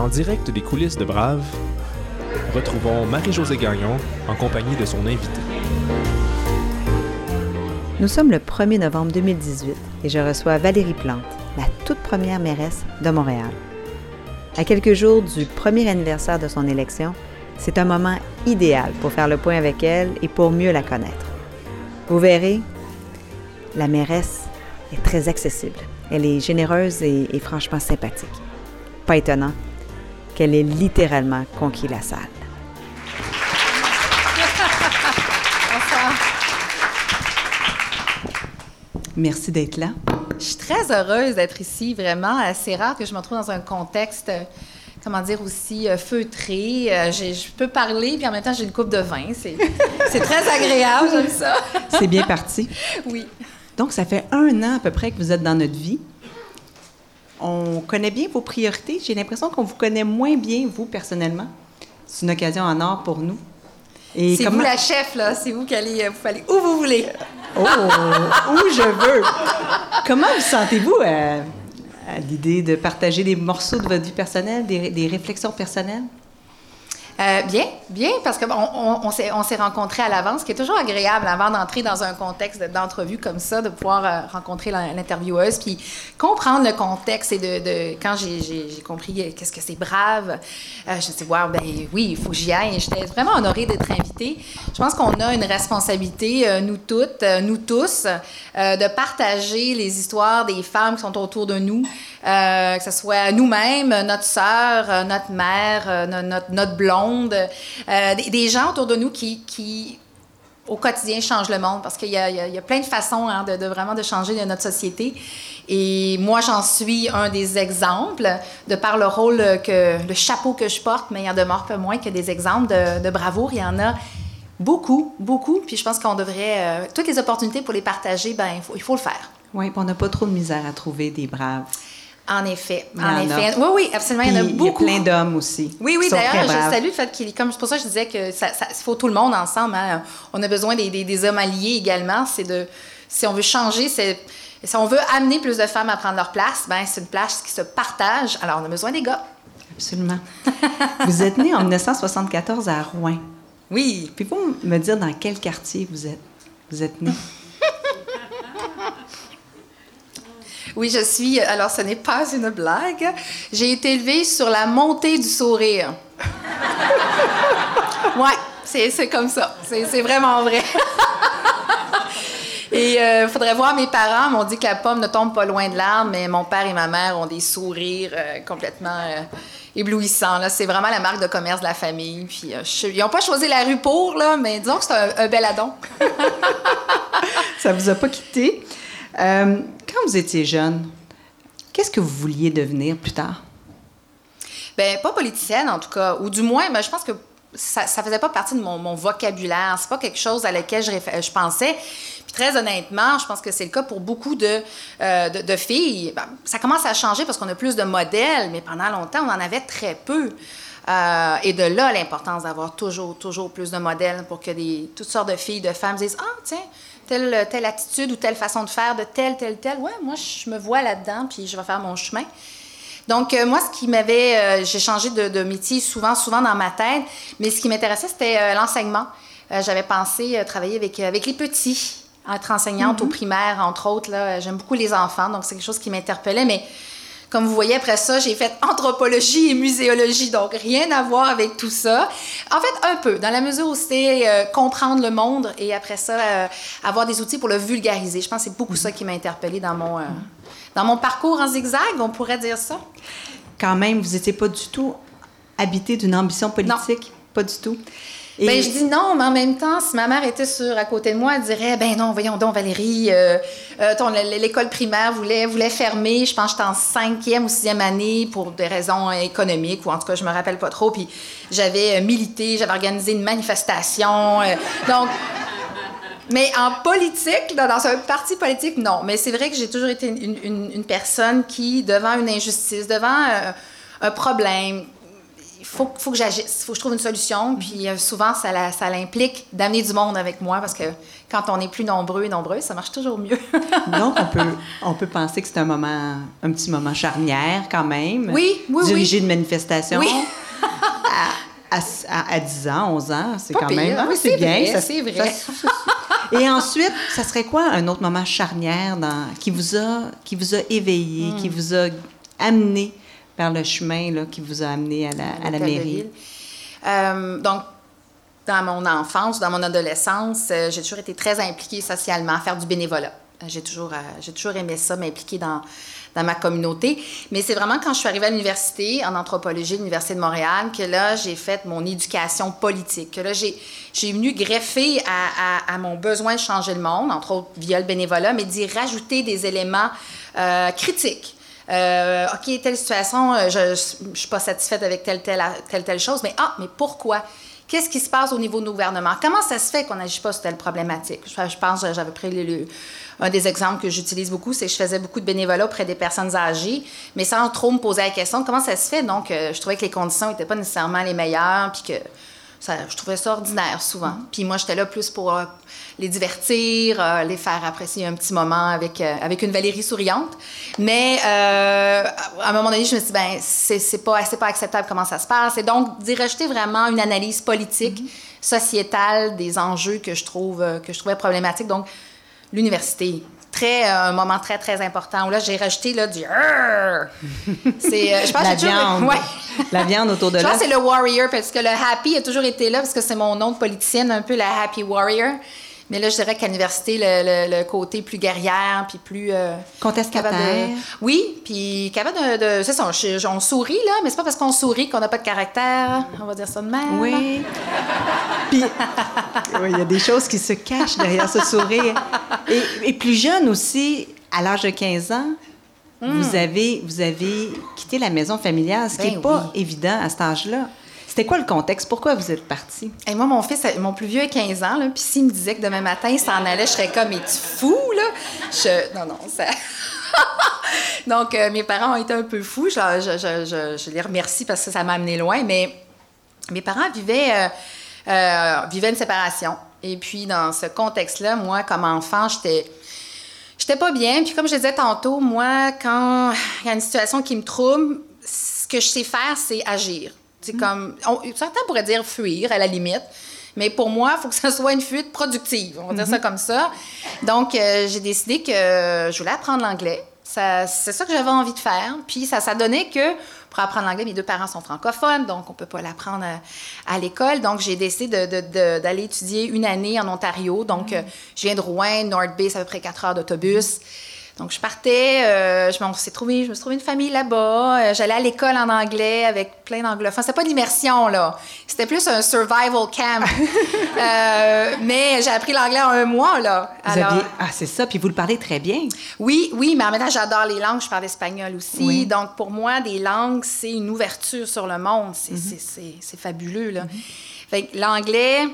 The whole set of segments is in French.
En direct des coulisses de Brave, retrouvons Marie-Josée Gagnon en compagnie de son invité. Nous sommes le 1er novembre 2018 et je reçois Valérie Plante, la toute première mairesse de Montréal. À quelques jours du premier anniversaire de son élection, c'est un moment idéal pour faire le point avec elle et pour mieux la connaître. Vous verrez, la mairesse est très accessible. Elle est généreuse et, et franchement sympathique. Pas étonnant qu'elle ait littéralement conquis la salle. Merci d'être là. Je suis très heureuse d'être ici, vraiment. C'est rare que je me retrouve dans un contexte, comment dire, aussi euh, feutré. Euh, je peux parler, puis en même temps, j'ai une coupe de vin. C'est c'est très agréable, j'aime ça. C'est bien parti. Oui. Donc, ça fait un an à peu près que vous êtes dans notre vie. On connaît bien vos priorités. J'ai l'impression qu'on vous connaît moins bien, vous, personnellement. C'est une occasion en or pour nous. Et C'est comment- vous la chef, là. C'est vous qui allez, vous allez où vous voulez. Oh, où je veux. Comment vous sentez-vous euh, à l'idée de partager des morceaux de votre vie personnelle, des, des réflexions personnelles? Euh, bien, bien, parce qu'on on, on s'est on s'est rencontrés à l'avance, ce qui est toujours agréable avant d'entrer dans un contexte d'entrevue comme ça, de pouvoir euh, rencontrer l'intervieweuse, puis comprendre le contexte et de, quand j'ai- compris qu'est-ce que c'est brave, euh, je me suis dit, wow, ben oui, il faut que j'y aille. J'étais vraiment honorée d'être invitée. Je pense qu'on a une responsabilité, nous toutes, nous tous, de partager les histoires des femmes qui sont autour de nous, que ce soit nous-mêmes, notre sœur, notre mère, no- notre, notre blonde, euh, des, gens autour de nous qui, au quotidien, changent le monde parce qu'il y, a- plein de façons hein, de, vraiment de changer notre société. Et moi, j'en suis un des exemples de par le rôle que, le chapeau que je porte, mais il y en demeure pas moins que des exemples de, bravoure. Il y en a beaucoup, beaucoup. Puis je pense qu'on devrait, euh, toutes les opportunités pour les partager, ben, il faut, il faut le faire. Oui, on n'a pas trop de misère à trouver des braves. En effet, Il y en en a. effet. Oui, oui, absolument, il y en a Puis beaucoup. plein d'hommes aussi. Oui, oui, d'ailleurs, je salue le fait qu'il est comme. C'est pour ça que je disais que ça, ça- il faut tout le monde ensemble. hein. On a besoin des, des- des hommes alliés également. C'est de. Si on veut changer, c'est. Si on veut amener plus de femmes à prendre leur place, ben c'est une place qui se partage. Alors, on a besoin des gars. Absolument. vous êtes né en 1974 à Rouen. Oui. Pouvez-vous me dire dans quel quartier vous êtes, vous êtes né? Oui, je suis. Alors, ce n'est pas une blague. J'ai été élevée sur la montée du sourire. ouais, c'est comme ça. C'est vraiment vrai. Et il faudrait voir mes parents. m'ont dit que la pomme ne tombe pas loin de l'arbre, mais mon père et ma mère ont des sourires euh, complètement euh, éblouissants. là. C'est vraiment la marque de commerce de la famille. Puis, euh, je- ils n'ont pas choisi la rue pour, là, mais disons que c'est un, un bel addon. Ça vous a pas quitté? Euh, quand vous étiez jeune, qu'est-ce que vous vouliez devenir plus tard? Ben, pas politicienne, en tout cas. Ou du moins, ben, je pense que ça, ça faisait pas partie de mon, mon vocabulaire. C'est pas quelque chose à laquelle je, pensais. Puis très honnêtement, je pense que c'est le cas pour beaucoup de, euh, de filles. Ben, ça commence à changer parce qu'on a plus de modèles, mais pendant longtemps, on en avait très peu. Euh, et de là, l'importance d'avoir toujours, toujours plus de modèles pour que des, toutes sortes de filles, de femmes disent Ah, tiens, telle, telle attitude ou telle façon de faire de telle, telle, telle. Ouais, moi, je me vois là-dedans, puis je vais faire mon chemin. Donc, euh, moi, ce qui m'avait. euh, j'ai changé de, de métier souvent, souvent dans ma tête, mais ce qui m'intéressait, c'était euh, l'enseignement. J'avais pensé travailler avec, avec les petits, être enseignante au primaire, entre autres. là. J'aime beaucoup les enfants, donc c'est quelque chose qui m'interpellait, mais. Comme vous voyez, après ça, j'ai fait anthropologie et muséologie, donc rien à voir avec tout ça. En fait, un peu, dans la mesure où c'est euh, comprendre le monde et après ça, euh, avoir des outils pour le vulgariser. Je pense que c'est beaucoup ça qui m'a interpellée dans mon, euh, dans mon parcours en zigzag, on pourrait dire ça. Quand même, vous n'étiez pas du tout habité d'une ambition politique? Pas du tout? Et- Ben, je dis non, mais en même temps, si ma mère était sur à côté de moi, elle dirait ben non, voyons donc, Valérie, euh, euh, l'école primaire voulait, voulait fermer. Je pense que j'étais en cinquième ou sixième année pour des raisons économiques, ou en tout cas, je me rappelle pas trop. Puis j'avais euh, milité, j'avais organisé une manifestation. donc. Mais en politique, dans un parti politique, non. Mais c'est vrai que j'ai toujours été une, une- personne qui, devant une injustice, devant un problème, faut, faut que j'agisse, faut que je trouve une solution. Puis euh, souvent, ça, la- ça l'implique d'amener du monde avec moi parce que quand on est plus nombreux et nombreuses, ça marche toujours mieux. Donc, on peut, on peut penser que c'est un moment, un petit moment charnière quand même. Oui, oui, Diriger oui. une manifestation. Oui. à, à- à 10 ans, 11 ans, c'est Pas quand pire. même. ah, Oui, c'est c'est bien. vrai, c'est vrai. Et ensuite, ça serait quoi un autre moment charnière dans, qui, vous a, qui vous a éveillé, qui Hmm. vous a amené vers le chemin là, qui vous a amené à la, à mairie? Euh, donc, dans mon enfance, dans mon adolescence, euh, j'ai toujours été très impliquée socialement, à faire du bénévolat. Euh, J'ai toujours, euh, j'ai toujours aimé ça, m'impliquer dans, dans ma communauté. Mais c'est vraiment quand je suis arrivée à l'université, en anthropologie, l'Université de Montréal, que là, j'ai fait mon éducation politique. Que là, j'ai, j'ai venu greffer à, à- à mon besoin de changer le monde, entre autres via le bénévolat, mais d'y rajouter des éléments euh, critiques. Euh, OK, telle situation, euh, je ne suis pas satisfaite avec telle, telle, telle, telle chose, mais ah, mais pourquoi? Qu'est-ce qui se passe au niveau du gouvernement? Comment ça se fait qu'on n'agit pas sur telle problématique? Je, pense, j'avais pris un des exemples que j'utilise beaucoup, c'est que je faisais beaucoup de bénévolat auprès des personnes âgées, mais sans trop me poser la question de comment ça se fait. Donc, euh, je trouvais que les conditions n'étaient pas nécessairement les meilleures, puis que ça, je trouvais ça ordinaire souvent. Puis moi, j'étais là plus pour euh, les divertir, euh, les faire apprécier un petit moment avec, euh, avec une Valérie souriante. Mais à un moment donné, je me suis dit, ben, c'est pas, pas acceptable comment ça se passe. Et donc, d'y rajouter vraiment une analyse politique, sociétale des enjeux que je, trouve, que je trouvais problématiques. Donc, l'université. Très, euh, un moment très, très important où là, j'ai rajouté là, du Arr! C'est, euh, je pense La que j'ai toujours- viande. Ouais. La viande autour de Je pense là. que c'est le warrior, parce que le happy a toujours été là, parce que c'est mon nom de politicienne, un peu la happy warrior. Mais là, je dirais qu'à l'université, le, le- le côté plus guerrière, puis plus... euh, Contestataire. de- Oui, puis capable de... de c'est ça, on, sourit, là, mais c'est pas parce qu'on sourit qu'on n'a pas de caractère, on va dire ça de même. Oui. Puis, oui, il y a des choses qui se cachent derrière ce sourire. Et, et plus jeune aussi, à l'âge de 15 ans, vous, avez, vous avez quitté la maison familiale, ce qui Hmm. Ben n'est pas oui. évident à cet âge-là. C'était quoi le contexte? Pourquoi vous êtes parti? Et moi, mon fils, mon plus vieux a 15 ans, puis s'il me disait que demain matin, il s'en allait, je serais comme, mais tu fou, là? Je... Non, non, ça... Donc, euh, mes parents ont été un peu fous. Je, je- je- je- les remercie parce que ça m'a amené loin, mais mes parents vivaient, euh, euh, vivaient une séparation. Et puis, dans ce contexte-là, moi, comme enfant, j'étais... J'étais pas bien. Puis comme je disais tantôt, moi, quand il y a une situation qui me trouble, ce que je sais faire, c'est agir. C'est comme... on- certains pourraient dire fuir, à la limite. Mais pour moi, il faut que ce soit une fuite productive. On va dire ça comme ça. Donc, euh, j'ai décidé que je voulais apprendre l'anglais. Ça- C'est ça que j'avais envie de faire. Puis ça, ça donnait que pour apprendre l'anglais, mes deux parents sont francophones, donc on peut pas l'apprendre à, à l'école. Donc j'ai décidé d'aller étudier une année en Ontario. Donc euh, je viens de Rouen, North Bay, c'est à peu près quatre heures d'autobus. Donc je partais, euh, je, trouvé, je me suis trouvé une famille là-bas. Euh, J'allais à l'école en anglais avec plein d'anglophones. C'était pas de l'immersion là, c'était plus un survival camp. Euh, mais j'ai appris l'anglais en un mois là. Vous Alors- aviez... Ah, c'est ça. Puis vous le parlez très bien. oui, oui, mais en même temps, j'adore les langues. Je parle espagnol aussi. Oui. Donc, pour moi, des langues, c'est une ouverture sur le monde. C'est c'est fabuleux, là. Fait que l'anglais,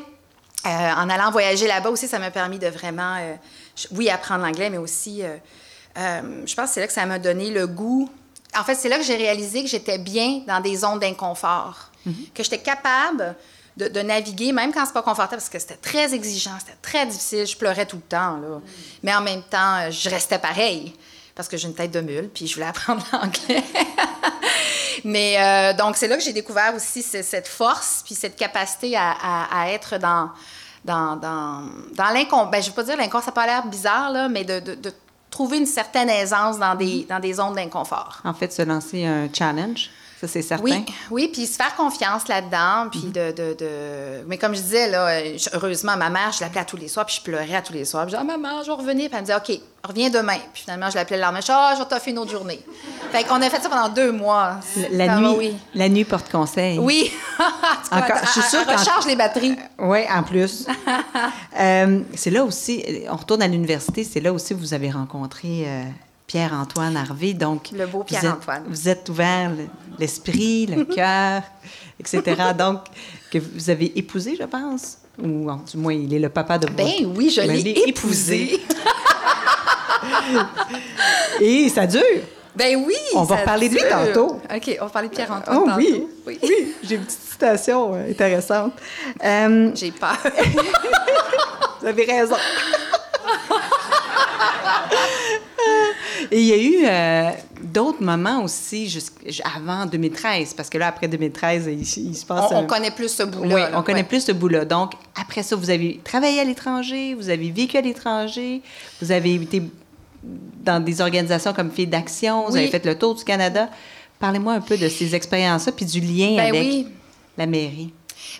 en allant voyager là-bas aussi, ça m'a permis de vraiment, oui, apprendre l'anglais, mais aussi, euh, je pense que c'est là que ça m'a donné le goût. En fait, c'est là que j'ai réalisé que j'étais bien dans des zones d'inconfort, que j'étais capable de, de naviguer, même quand c'est pas confortable, parce que c'était très exigeant, c'était très difficile, je pleurais tout le temps, là. Mais en même temps, je restais pareil, parce que j'ai une tête de mule, puis je voulais apprendre l'anglais. Mais euh, donc, c'est là que j'ai découvert aussi ce- cette force, puis cette capacité à, à- à être dans, dans, dans, dans. Ben, je ne veux pas dire l'incon, ça n'a pas l'air bizarre, là, mais de, de- de trouver une certaine aisance dans des, dans des zones d'inconfort. En fait, se lancer un challenge, ça c'est certain. Oui, oui, puis se faire confiance là-dedans, puis de, de, de- Mais comme je disais, là, heureusement, ma mère, je l'appelais à tous les soirs, puis je pleurais à tous les soirs. Puis je disais, ah, maman, je vais revenir. Puis elle me disait, OK, reviens demain. Puis finalement, je l'appelais le lendemain. Je dis, ah, je vais t'offrir une autre journée. Fait qu'on a fait ça pendant deux mois. La, va, nuit, oui. la nuit porte conseil. Oui. Cas, Encore- je suis sûre elle recharge les batteries. Oui, en plus. Euh, c'est là aussi, on retourne à l'université, c'est là aussi que vous avez rencontré euh, Pierre-Antoine Harvey. Donc, Le beau Pierre-Antoine. Vous êtes ouvert le- l'esprit, le cœur, etc. Donc, que vous avez épousé, je pense? Ou en- du moins, il est le papa de Ben votre- oui, je Ben, l'ai épousé. Et ça dure? Ben oui! On va parler de lui tantôt. OK, on va parler de Pierre-Antoine Oh tantôt. oui, oui, j'ai une petite citation euh, intéressante. Euh, J'ai peur. vous avez raison. Et il y a eu euh, d'autres moments aussi avant 2013, parce que là, après 2013, il, il se passe... on, on un- connaît plus ce bout-là. Oui, là, on connaît plus ce bout-là. Donc, après ça, vous avez travaillé à l'étranger, vous avez vécu à l'étranger, vous avez été dans des organisations comme Filles d'Action, vous Oui. avez fait le tour du Canada. Parlez-moi un peu de ces expériences-là, puis du lien Ben avec oui. la mairie.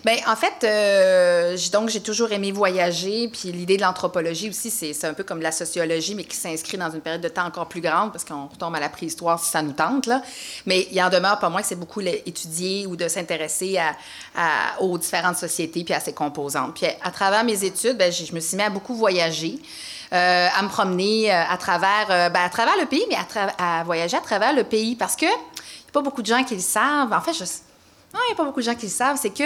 Ben, en fait, euh, donc j'ai toujours aimé voyager, puis l'idée de l'anthropologie aussi, c'est un peu comme la sociologie, mais qui s'inscrit dans une période de temps encore plus grande, parce qu'on retombe à la préhistoire si ça nous tente, là. Mais il en demeure pas moins que c'est beaucoup étudier ou de s'intéresser à, aux différentes sociétés puis à ses composantes. Puis à travers mes études, j'ai- je me suis mis à beaucoup voyager. euh, à me promener euh, à travers ben, à travers le pays, mais à voyager à travers le pays parce que il n'y a pas beaucoup de gens qui le savent. En fait, je, non, il n'y a pas beaucoup de gens qui le savent. C'est que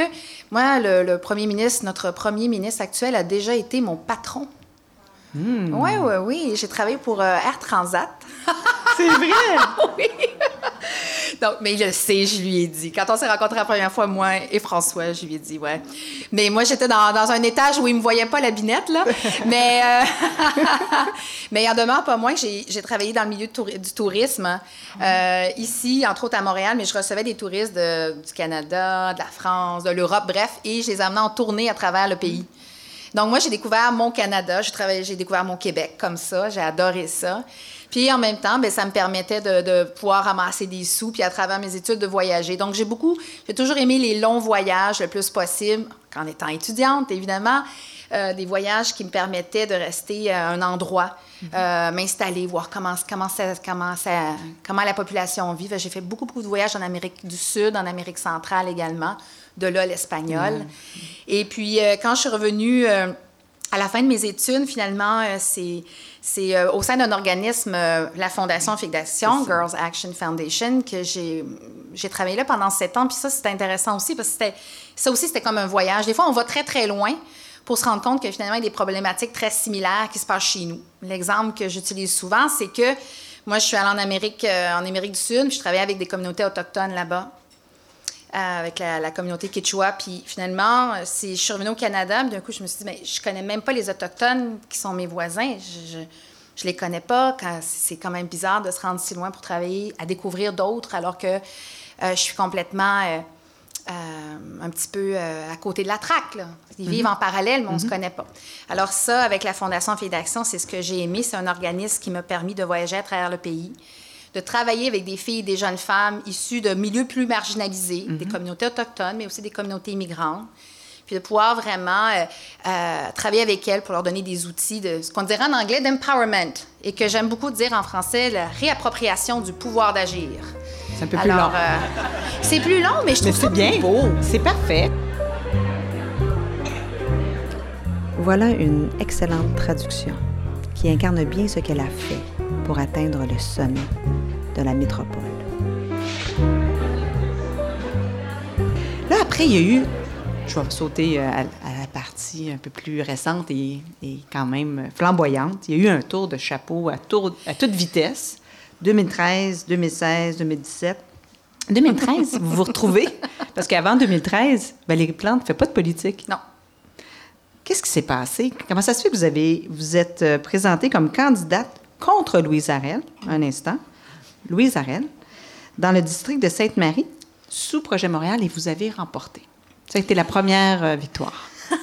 moi, le, le premier ministre, notre premier ministre actuel, a déjà été mon patron. Hmm. Oui, oui, oui. J'ai travaillé pour euh, Air Transat. C'est vrai! oui. Donc, mais il le sait, je lui ai dit. Quand on s'est rencontrés la première fois, moi et François, je lui ai dit, ouais. Mais moi, j'étais dans, dans un étage où il me voyait pas la binette, là. mais, euh, mais il en demeure pas moins que j'ai travaillé dans le milieu touri- du tourisme, euh, ici, entre autres à Montréal, mais je recevais des touristes de- du Canada, de la France, de l'Europe, bref, et je les amenais en tournée à travers le pays. Donc, moi, j'ai découvert mon Canada, j'ai découvert mon Québec comme ça, j'ai adoré ça. Puis, en même temps, ben, ça me permettait de, de pouvoir ramasser des sous, puis à travers mes études, de voyager. Donc, j'ai beaucoup, j'ai toujours aimé les longs voyages le plus possible, en étant étudiante, évidemment. Euh, des voyages qui me permettaient de rester à un endroit, euh, m'installer, voir comment, comment, ça, comment, ça, comment la population vit. J'ai fait beaucoup, beaucoup de voyages en Amérique du Sud, en Amérique centrale également, de là l'espagnol. Et puis, euh, quand je suis revenue à la fin de mes études, finalement, c'est c'est euh, au sein d'un organisme, euh, la Fondation Fille d'Action, Girls Action Foundation, que j'ai travaillé là pendant sept ans. Puis ça, c'était intéressant aussi parce que ça aussi, c'était comme un voyage. Des fois, on va très, très loin pour se rendre compte que finalement, il y a des problématiques très similaires qui se passent chez nous. L'exemple que j'utilise souvent, c'est que moi, je suis allée en Amérique, euh, en Amérique du Sud, puis je travaillais avec des communautés autochtones là-bas avec la, la communauté Quechua. Puis finalement, c'est, je suis revenue au Canada, puis d'un coup, je me suis dit, mais je connais même pas les Autochtones qui sont mes voisins. Je, je, je les connais pas. Quand, c'est quand même bizarre de se rendre si loin pour travailler, à découvrir d'autres, alors que euh, je suis complètement euh, euh, un petit peu à côté de la traque. Là. Ils vivent en parallèle, mais on ne se connaît pas. Alors ça, avec la Fondation Filles d'Action, c'est ce que j'ai aimé. C'est un organisme qui m'a permis de voyager à travers le pays de travailler avec des filles et des jeunes femmes issues de milieux plus marginalisés, des communautés autochtones, mais aussi des communautés immigrantes. Puis de pouvoir vraiment euh, euh, travailler avec elles pour leur donner des outils de ce qu'on dirait en anglais d'empowerment et que j'aime beaucoup dire en français la réappropriation du pouvoir d'agir. C'est un peu plus Alors, long. euh, c'est plus long, mais je Mais trouve ça c'est bien. plus beau. C'est parfait. Voilà une excellente traduction qui incarne bien ce qu'elle a fait pour atteindre le sommet de la métropole. Là, après, il y a eu, je vais sauter euh, à, à la partie un peu plus récente et, et quand même flamboyante. Il y a eu un tour de chapeau à, tour, à toute vitesse, 2013, 2016, 2017. 2013, vous vous retrouvez, parce qu'avant 2013, Valérie Plante ne fait pas de politique. Non. Qu'est-ce qui s'est passé? Comment ça se fait que vous avez vous êtes euh, présentée comme candidate contre Louise Arel, un instant, Louise Arel, dans le district de Sainte-Marie, sous Projet Montréal, et vous avez remporté. Ça a été la première euh, victoire.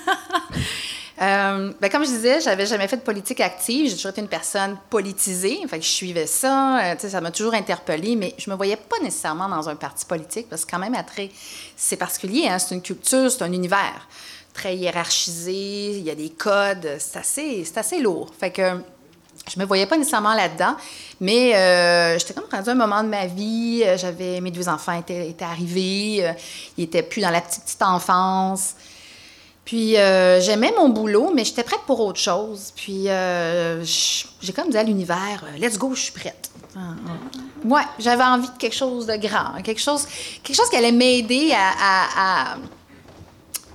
Euh, ben, comme je disais, j'avais jamais fait de politique active. J'ai toujours été une personne politisée. Fait que je suivais ça. Euh, ça m'a toujours interpellée, mais je me voyais pas nécessairement dans un parti politique parce que quand même, à très- c'est particulier. Hein? C'est une culture, c'est un univers très hiérarchisé. Il y a des codes. C'est assez, assez lourd. Que je me voyais pas nécessairement là-dedans, mais euh, j'étais comme rendue un moment de ma vie. euh, J'avais mes deux enfants étaient, étaient arrivés. euh, ils étaient plus dans la petite, petite enfance. Puis j'aimais mon boulot, mais j'étais prête pour autre chose. Puis j'ai comme dit à l'univers, let's go, je suis prête. Ah, ah. Ouais, j'avais envie de quelque chose de grand, quelque chose, quelque chose qui allait m'aider à-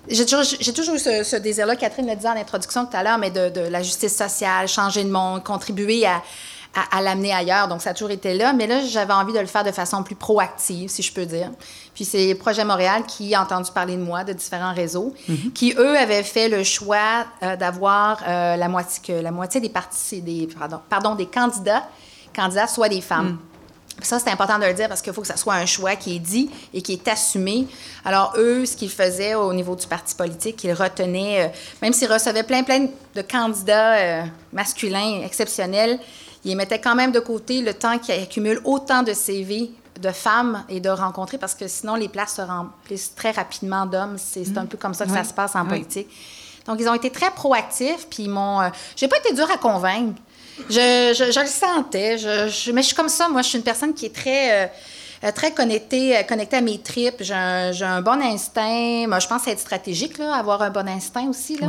J'ai toujours, eu ce, ce désir-là, Catherine le disait en introduction tout à l'heure, mais de, de la justice sociale, changer le monde, contribuer à, à, l'amener ailleurs. Donc, ça a toujours été là. Mais là, j'avais envie de le faire de façon plus proactive, si je peux dire. Puis c'est Projet Montréal qui a entendu parler de moi de différents réseaux, mhm. qui, eux, avaient fait le choix euh, d'avoir euh, la, moitié, que la moitié des, partis, des, pardon, pardon, des candidats, candidats soient des femmes. Mhm. Ça, c'est important de le dire parce qu'il faut que ça soit un choix qui est dit et qui est assumé. Alors, eux, ce qu'ils faisaient au niveau du parti politique, ils retenaient, euh, même s'ils recevaient plein, plein de candidats euh, masculins exceptionnels, ils mettaient quand même de côté le temps qu'ils accumulent autant de CV de femmes et de rencontrer parce que sinon, les places se remplissent très rapidement d'hommes. C'est un peu comme ça que ça se passe en politique. Donc, ils ont été très proactifs, puis ils m'ont... Euh, j'ai pas été dur à convaincre. Je, je, le sentais. Je, mais je suis comme ça. Moi, je suis une personne qui est très, euh, très connectée, euh, connectée à mes tripes. J'ai un, bon instinct. Moi, je pense être stratégique, là, avoir un bon instinct aussi. Là.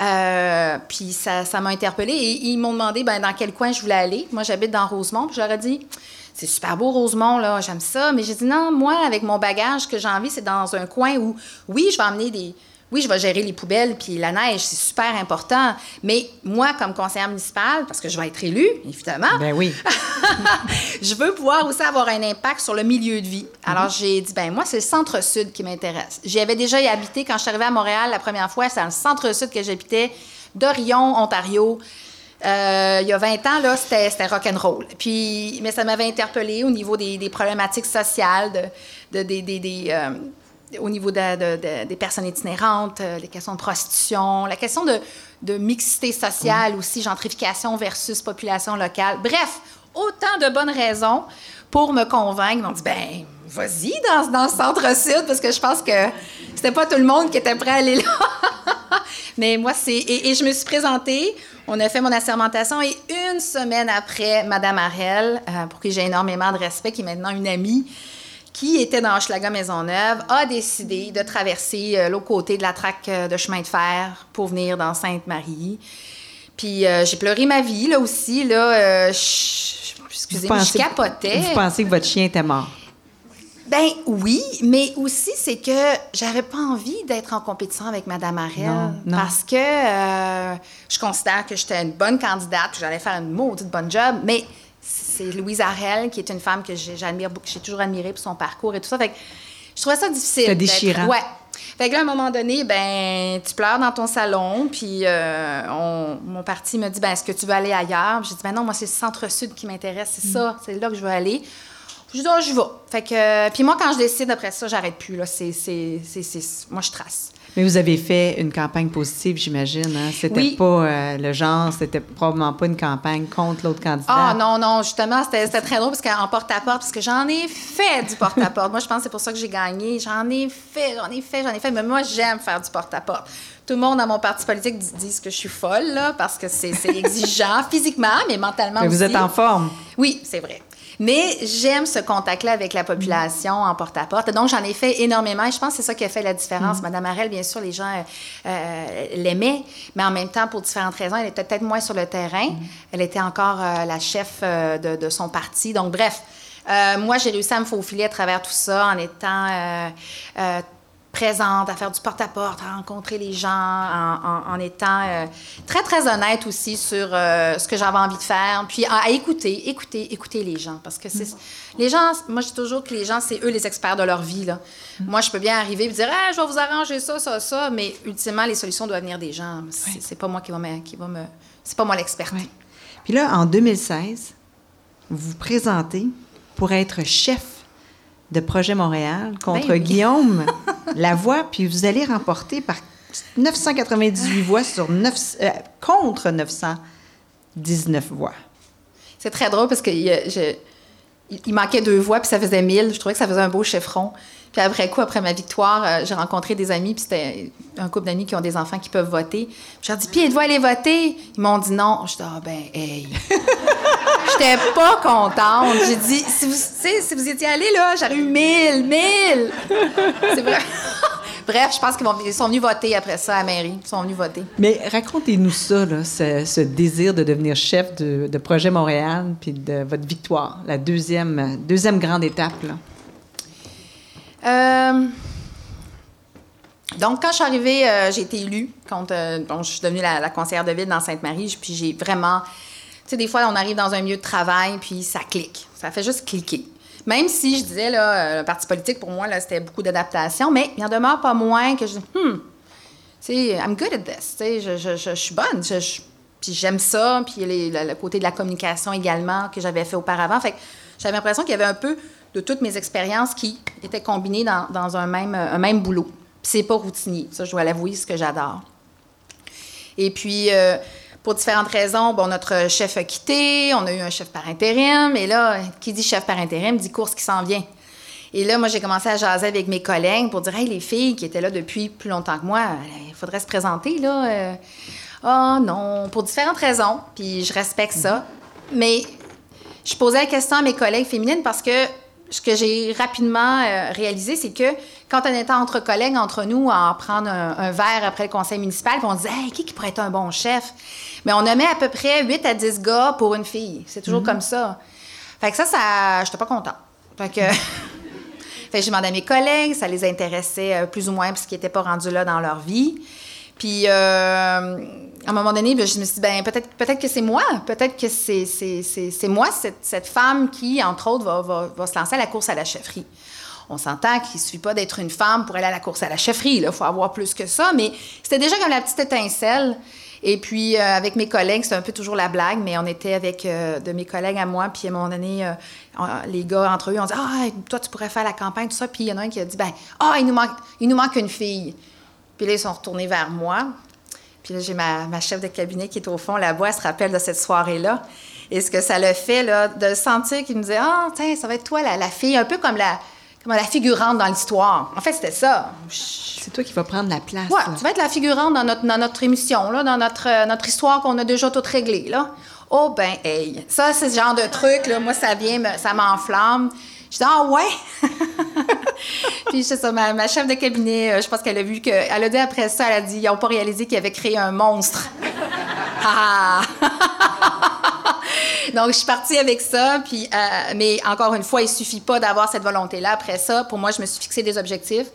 Euh, puis ça, ça m'a interpellée. Et ils m'ont demandé ben, dans quel coin je voulais aller. Moi, j'habite dans Rosemont. Puis j'aurais dit c'est super beau, Rosemont, là, j'aime ça. Mais j'ai dit non, moi, avec mon bagage, que j'ai envie, c'est dans un coin où, oui, je vais emmener des oui, je vais gérer les poubelles, puis la neige, c'est super important. Mais moi, comme conseillère municipale, parce que je vais être élue, évidemment. Ben oui. je veux pouvoir aussi avoir un impact sur le milieu de vie. Alors, mhm. j'ai dit, ben moi, c'est le centre-sud qui m'intéresse. J'y avais déjà y habité quand je suis arrivée à Montréal la première fois. C'est dans le centre-sud que j'habitais, d'Orion, Ontario. Euh, il y a 20 ans, là, c'était, rock'n'roll. Puis, mais ça m'avait interpellée au niveau des, problématiques sociales, de, des, euh, au niveau des personnes itinérantes, euh, les questions de prostitution, la question de, mixité sociale aussi, gentrification versus population locale. Bref, autant de bonnes raisons pour me convaincre. M'ont dit, ben, vas-y dans, dans le centre-sud, parce que je pense que c'était pas tout le monde qui était prêt à aller là. Mais moi, c'est. Et, je me suis présentée, on a fait mon assermentation, et une semaine après, Madame Arel, euh, pour qui j'ai énormément de respect, qui est maintenant une amie, qui était dans Hochelaga Maisonneuve, a décidé de traverser euh, l'autre côté de la traque euh, de chemin de fer pour venir dans Sainte-Marie. Puis euh, j'ai pleuré ma vie, là aussi. Là, excusez-moi, je capotais. Vous pensez que votre chien était mort? Ben oui, mais aussi c'est que j'avais pas envie d'être en compétition avec Madame Arel parce que je considère que j'étais une bonne candidate, que j'allais faire une maudite bonne job, mais c'est Louise Arel, qui est une femme que j'admire beaucoup, que j'ai toujours admirée pour son parcours et tout ça. Fait que je trouvais ça difficile. C'était déchirant. Ouais. Fait que là, à un moment donné, ben, tu pleures dans ton salon, puis euh, mon parti me dit, ben, est-ce que tu veux aller ailleurs? J'ai dit, ben non, moi, c'est le centre-sud qui m'intéresse, c'est ça, mm. c'est là que je veux aller. Je dis, oh, je vais. Fait que, puis moi, quand je décide, après ça, j'arrête plus, là. C'est, moi, je trace. Mais vous avez fait une campagne positive, j'imagine. Hein? C'était pas euh, le genre, c'était probablement pas une campagne contre l'autre candidat. Ah non, non, justement, c'était très drôle parce qu'en porte-à-porte, parce que j'en ai fait du porte-à-porte. moi, je pense que c'est pour ça que j'ai gagné. J'en ai fait, j'en ai fait, j'en ai fait. Mais moi, j'aime faire du porte-à-porte. Tout le monde dans mon parti politique dit que je suis folle, là, parce que c'est exigeant physiquement, mais mentalement mais vous êtes en forme. Oui, c'est vrai. Mais j'aime ce contact-là avec la population en porte-à-porte. Donc, j'en ai fait énormément et je pense que c'est ça qui a fait la différence. Mm. Madame Arel, bien sûr, les gens euh, euh, l'aimaient, mais en même temps, pour différentes raisons, elle était peut-être moins sur le terrain. Mm. Elle était encore euh, la chef de, de, son parti. Donc, bref. moi, j'ai réussi à me faufiler à travers tout ça en étant présente, à faire du porte-à-porte, à rencontrer les gens, en, étant euh, très, très honnête aussi sur euh, ce que j'avais envie de faire, puis à, écouter, écouter, écouter les gens. Parce que c'est... Les gens, moi, je dis toujours que les gens, c'est eux les experts de leur vie, là. Moi, je peux bien arriver et dire, ah, je vais vous arranger ça, ça, ça, mais ultimement, les solutions doivent venir des gens. C'est, pas moi qui va me... Qui va me c'est pas moi l'expert. Puis là, en 2016, vous vous présentez pour être chef de Projet Montréal contre ben Guillaume Lavoie, puis vous allez remporter par 998 voix sur 9, euh, contre 919 voix. C'est très drôle parce qu'il il manquait deux voix, puis ça faisait 1000. Je trouvais que ça faisait un beau chiffron. Puis après coup, après ma victoire, euh, j'ai rencontré des amis, puis c'était un couple d'amis qui ont des enfants qui peuvent voter. Je leur ai dit, puis êtes-vous aller voter? Ils m'ont dit non. Je dis, ah ben, hey. J'étais pas contente. J'ai dit, si vous, si vous étiez allé là, j'aurais eu 1000, 1000. C'est vrai. Bref, je pense qu'ils sont venus voter après ça à la mairie. Ils sont venus voter. Mais racontez-nous ça, là, ce, désir de devenir chef de, Projet Montréal, puis de votre victoire, la deuxième, deuxième grande étape. Là. Euh, donc, quand je suis arrivée, euh, j'ai été élue. Quand, euh, je suis devenue la, conseillère de ville dans Sainte-Marie, puis j'ai vraiment sais, des fois, on arrive dans un milieu de travail, puis ça clique. Ça fait juste cliquer. Même si je disais, là, euh, le parti politique, pour moi, là, c'était beaucoup d'adaptation, mais il en demeure pas moins que je dis, hmm, tu sais, I'm good at this. Tu sais, je, je, je, suis bonne. Puis j'aime ça. Puis le, le côté de la communication également que j'avais fait auparavant. Fait que j'avais l'impression qu'il y avait un peu de toutes mes expériences qui étaient combinées dans, dans un, même, un même boulot. Puis c'est pas routinier. Ça, je dois l'avouer, c'est ce que j'adore. Et puis, euh, pour différentes raisons, bon, notre chef a quitté, on a eu un chef par intérim, et là, qui dit chef par intérim dit course qui s'en vient. Et là, moi, j'ai commencé à jaser avec mes collègues pour dire, hey, les filles qui étaient là depuis plus longtemps que moi, euh, il faudrait se présenter, là. euh. Ah non, pour différentes raisons, puis je respecte ça. Mais je posais la question à mes collègues féminines parce que ce que j'ai rapidement euh, réalisé, c'est que quand on était entre collègues, entre nous, à en prendre un, un verre après le conseil municipal, puis on disait hey, qui, qui pourrait être un bon chef? Mais on nommait à peu près 8 à 10 gars pour une fille. C'est toujours comme ça. Fait que ça, ça j'étais pas contente. Fait que. Fait que j'ai demandé à mes collègues, ça les intéressait euh, plus ou moins parce qu'ils n'étaient pas rendus là dans leur vie. Puis, euh, à un moment donné, ben, je me suis dit, ben, peut-être peut que c'est moi. Peut-être que c'est c'est- c'est- c'est moi, cette, cette femme qui, entre autres, va, va- va se lancer à la course à la chefferie. On s'entend qu'il ne suffit pas d'être une femme pour aller à la course à la chefferie. Il faut avoir plus que ça. Mais c'était déjà comme la petite étincelle. Et puis, euh, avec mes collègues, c'est un peu toujours la blague, mais on était avec euh, de mes collègues à moi, puis à un moment donné, euh, les gars, entre eux, on dit Ah, toi, tu pourrais faire la campagne, tout ça. Puis il y en a un qui a dit Ben, ah, il, nous manque, une fille. Puis là, ils sont retournés vers moi. Puis là, j'ai ma, ma chef de cabinet qui est au fond là-bas, elle se rappelle de cette soirée-là. Et ce que ça le fait, là, de sentir qu'il me disait Ah, tiens, ça va être toi, la, la fille, un peu comme la, comme la figurante dans l'histoire? En fait, c'était ça. C'est toi qui vas prendre la place. Ouais, là. tu vas être la figurante dans notre, dans notre émission, là, dans notre, euh, notre histoire qu'on a déjà toute réglée. Là. Oh, ben, hey, ça, c'est ce genre de truc, là, moi, ça vient, me- ça m'enflamme. Je dis, ah ouais! Puis, c'est ça, ma, ma chef de cabinet, euh, je pense qu'elle a vu que. Elle a dit après ça, elle a dit, ils n'ont pas réalisé qu'ils avaient créé un monstre. Ah! Donc, je suis partie avec ça. Puis, euh, mais encore une fois, il suffit pas d'avoir cette volonté-là. Après ça, pour moi, je me suis fixé des objectifs.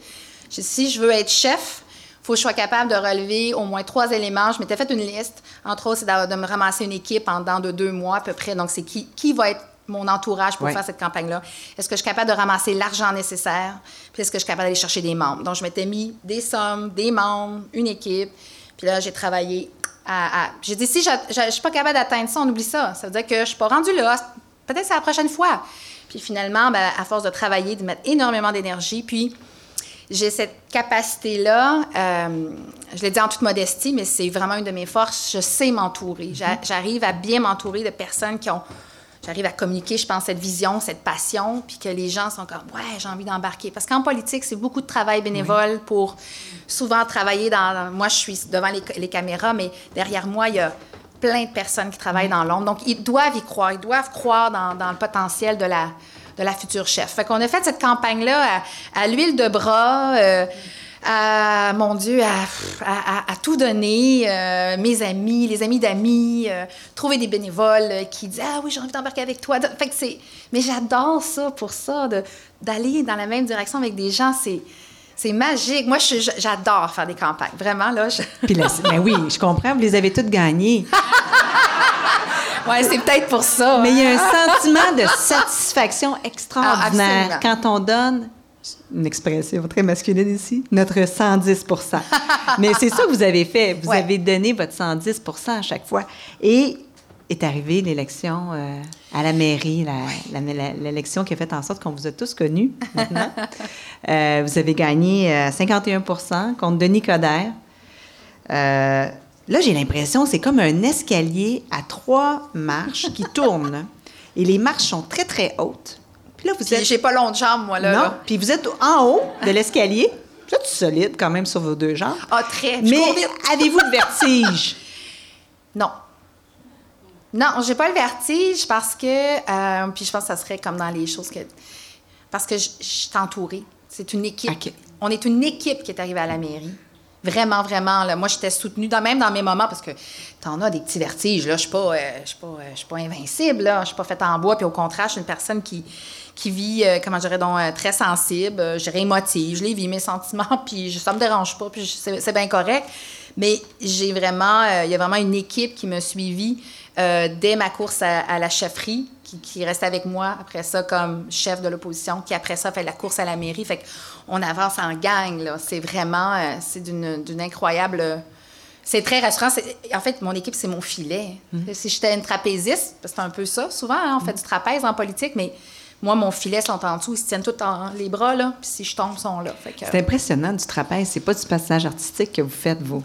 Si je veux être chef, il faut que je sois capable de relever au moins trois éléments. Je m'étais fait une liste. Entre autres, c'est de, me ramasser une équipe de deux mois à peu près. Donc, c'est qui, qui va être mon entourage pour faire cette campagne-là? Est-ce que je suis capable de ramasser l'argent nécessaire? Puis est-ce que je suis capable d'aller chercher des membres? Donc, je m'étais mis des sommes, des membres, une équipe. Puis là, j'ai travaillé à... à- J'ai dit, si je ne suis pas capable d'atteindre ça, on oublie ça. Ça veut dire que je ne suis pas rendue là. Peut-être c'est la prochaine fois. Puis finalement, ben, à force de travailler, de mettre énormément d'énergie, puis j'ai cette capacité-là, euh, je l'ai dit en toute modestie, mais c'est vraiment une de mes forces. Je sais m'entourer. J'a- J'arrive à bien m'entourer de personnes qui ont. J'arrive à communiquer, je pense, cette vision, cette passion, puis que les gens sont comme, ouais, j'ai envie d'embarquer. Parce qu'en politique, c'est beaucoup de travail bénévole pour souvent travailler dans. moi, je suis devant les, les caméras, mais derrière moi, il y a plein de personnes qui travaillent dans l'ombre. Donc, ils doivent y croire. Ils doivent croire dans, dans le potentiel de la, de la future chef. Fait qu'on a fait cette campagne-là à, à l'huile de bras, euh, à, mon Dieu, à, à- tout donner. euh, mes amis, les amis d'amis, euh, trouver des bénévoles euh, qui disent Ah oui, j'ai envie d'embarquer avec toi. Fait que c'est... Mais j'adore ça pour ça, de- d'aller dans la même direction avec des gens. C'est, c'est magique. Moi, je- j'adore faire des campagnes. Vraiment, là. je- Puis là, c'est- ben oui, je comprends, vous les avez toutes gagnées. Ouais, c'est peut-être pour ça. Mais il y a hein. un sentiment de satisfaction extraordinaire Ah, quand on donne une expression très masculine ici, notre 110 Mais c'est ça que vous avez fait. Vous Ouais. avez donné votre 110 à chaque fois. Et est arrivée l'élection euh, à la mairie, l'élection qui a fait en sorte qu'on vous a tous connus maintenant. Euh, vous avez gagné euh, 51% contre Denis Coderre. Euh, là, j'ai l'impression c'est comme un escalier à trois marches qui tournent. Et les marches sont très, très hautes. Puis là, vous Puis êtes... j'ai pas long de jambes, moi, là. non, là. puis vous êtes en haut de l'escalier. Vous êtes solide quand même sur vos deux jambes. Ah, très. Mais avez-vous le vertige? Non. Non, j'ai pas le vertige parce que. euh, puis je pense que ça serait comme dans les choses que. Parce que je, je suis entourée. C'est une équipe. On est une équipe qui est arrivée à la mairie. Vraiment, vraiment. Là. Moi, j'étais soutenue, dans, même dans mes moments, parce que t'en as des petits vertiges. Là. Je suis pas, euh, je suis pas, euh, je suis pas invincible. Là. Je suis pas faite en bois. Puis au contraire, je suis une personne qui, qui vit, euh, comment je dirais, donc, euh, très sensible. Euh, je dirais émotive. Je les vis, mes sentiments. Puis je- ça me dérange pas. Puis c'est bien correct. Mais j'ai vraiment, euh, il y a vraiment une équipe qui m'a suivi euh, dès ma course à, la chefferie, qui, qui, reste avec moi après ça comme chef de l'opposition, qui après ça fait la course à la mairie. Fait qu'on avance en gang, là. C'est vraiment, c'est d'une incroyable... C'est très rassurant. En fait, mon équipe, c'est mon filet. Mmh. Si j'étais une trapéziste, c'est un peu ça, souvent, hein, on fait du trapèze en politique, mais moi, mon filet sont en dessous, ils se tiennent tous en, les bras, là, puis si je tombe, ils sont là. C'est impressionnant du trapèze. C'est pas du passage artistique que vous faites, vous?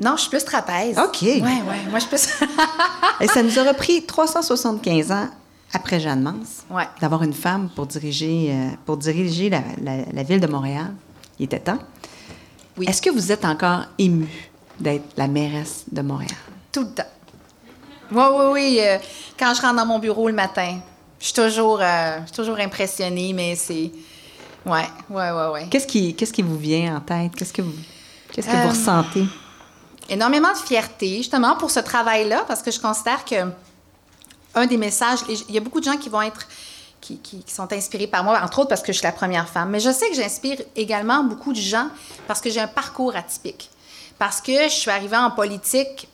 Non, je suis plus trapèze. OK. Oui, oui. Moi, je suis plus. Et ça nous aura pris 375 ans après Jeanne Mans ouais. d'avoir une femme pour diriger, euh, pour diriger la, la, ville de Montréal. Il était temps. Oui. Est-ce que vous êtes encore émue d'être la mairesse de Montréal? Tout le temps. Oui, oui, oui. Euh, quand je rentre dans mon bureau le matin, je suis toujours, euh, toujours impressionnée, mais c'est. Ouais, ouais, ouais, ouais. Qu'est-ce qui, qu'est-ce qui vous vient en tête? Qu'est-ce que vous, qu'est-ce que vous ressentez? énormément de fierté, justement, pour ce travail-là, parce que je considère que un des messages, il y a beaucoup de gens qui vont être, qui, qui, sont inspirés par moi, entre autres parce que je suis la première femme, mais je sais que j'inspire également beaucoup de gens parce que j'ai un parcours atypique, parce que je suis arrivée en politique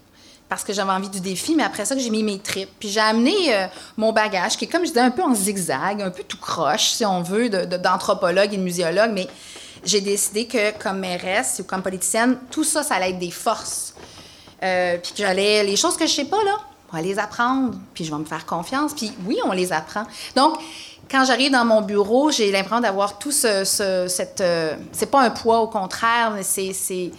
parce que j'avais envie du défi, mais après ça, j'ai mis mes tripes. Puis j'ai amené euh, mon bagage, qui est, comme je disais, un peu en zigzag, un peu tout croche, si on veut, d'anthropologue et de muséologue, mais j'ai décidé que comme mairesse ou comme politicienne, tout ça, ça allait être des forces. Euh, puis que j'allais, les choses que je sais pas, là, on va les apprendre, puis je vais me faire confiance. Puis oui, on les apprend. Donc, quand j'arrive dans mon bureau, j'ai l'impression d'avoir tout ce, cette... Euh, c'est pas un poids, au contraire, mais c'est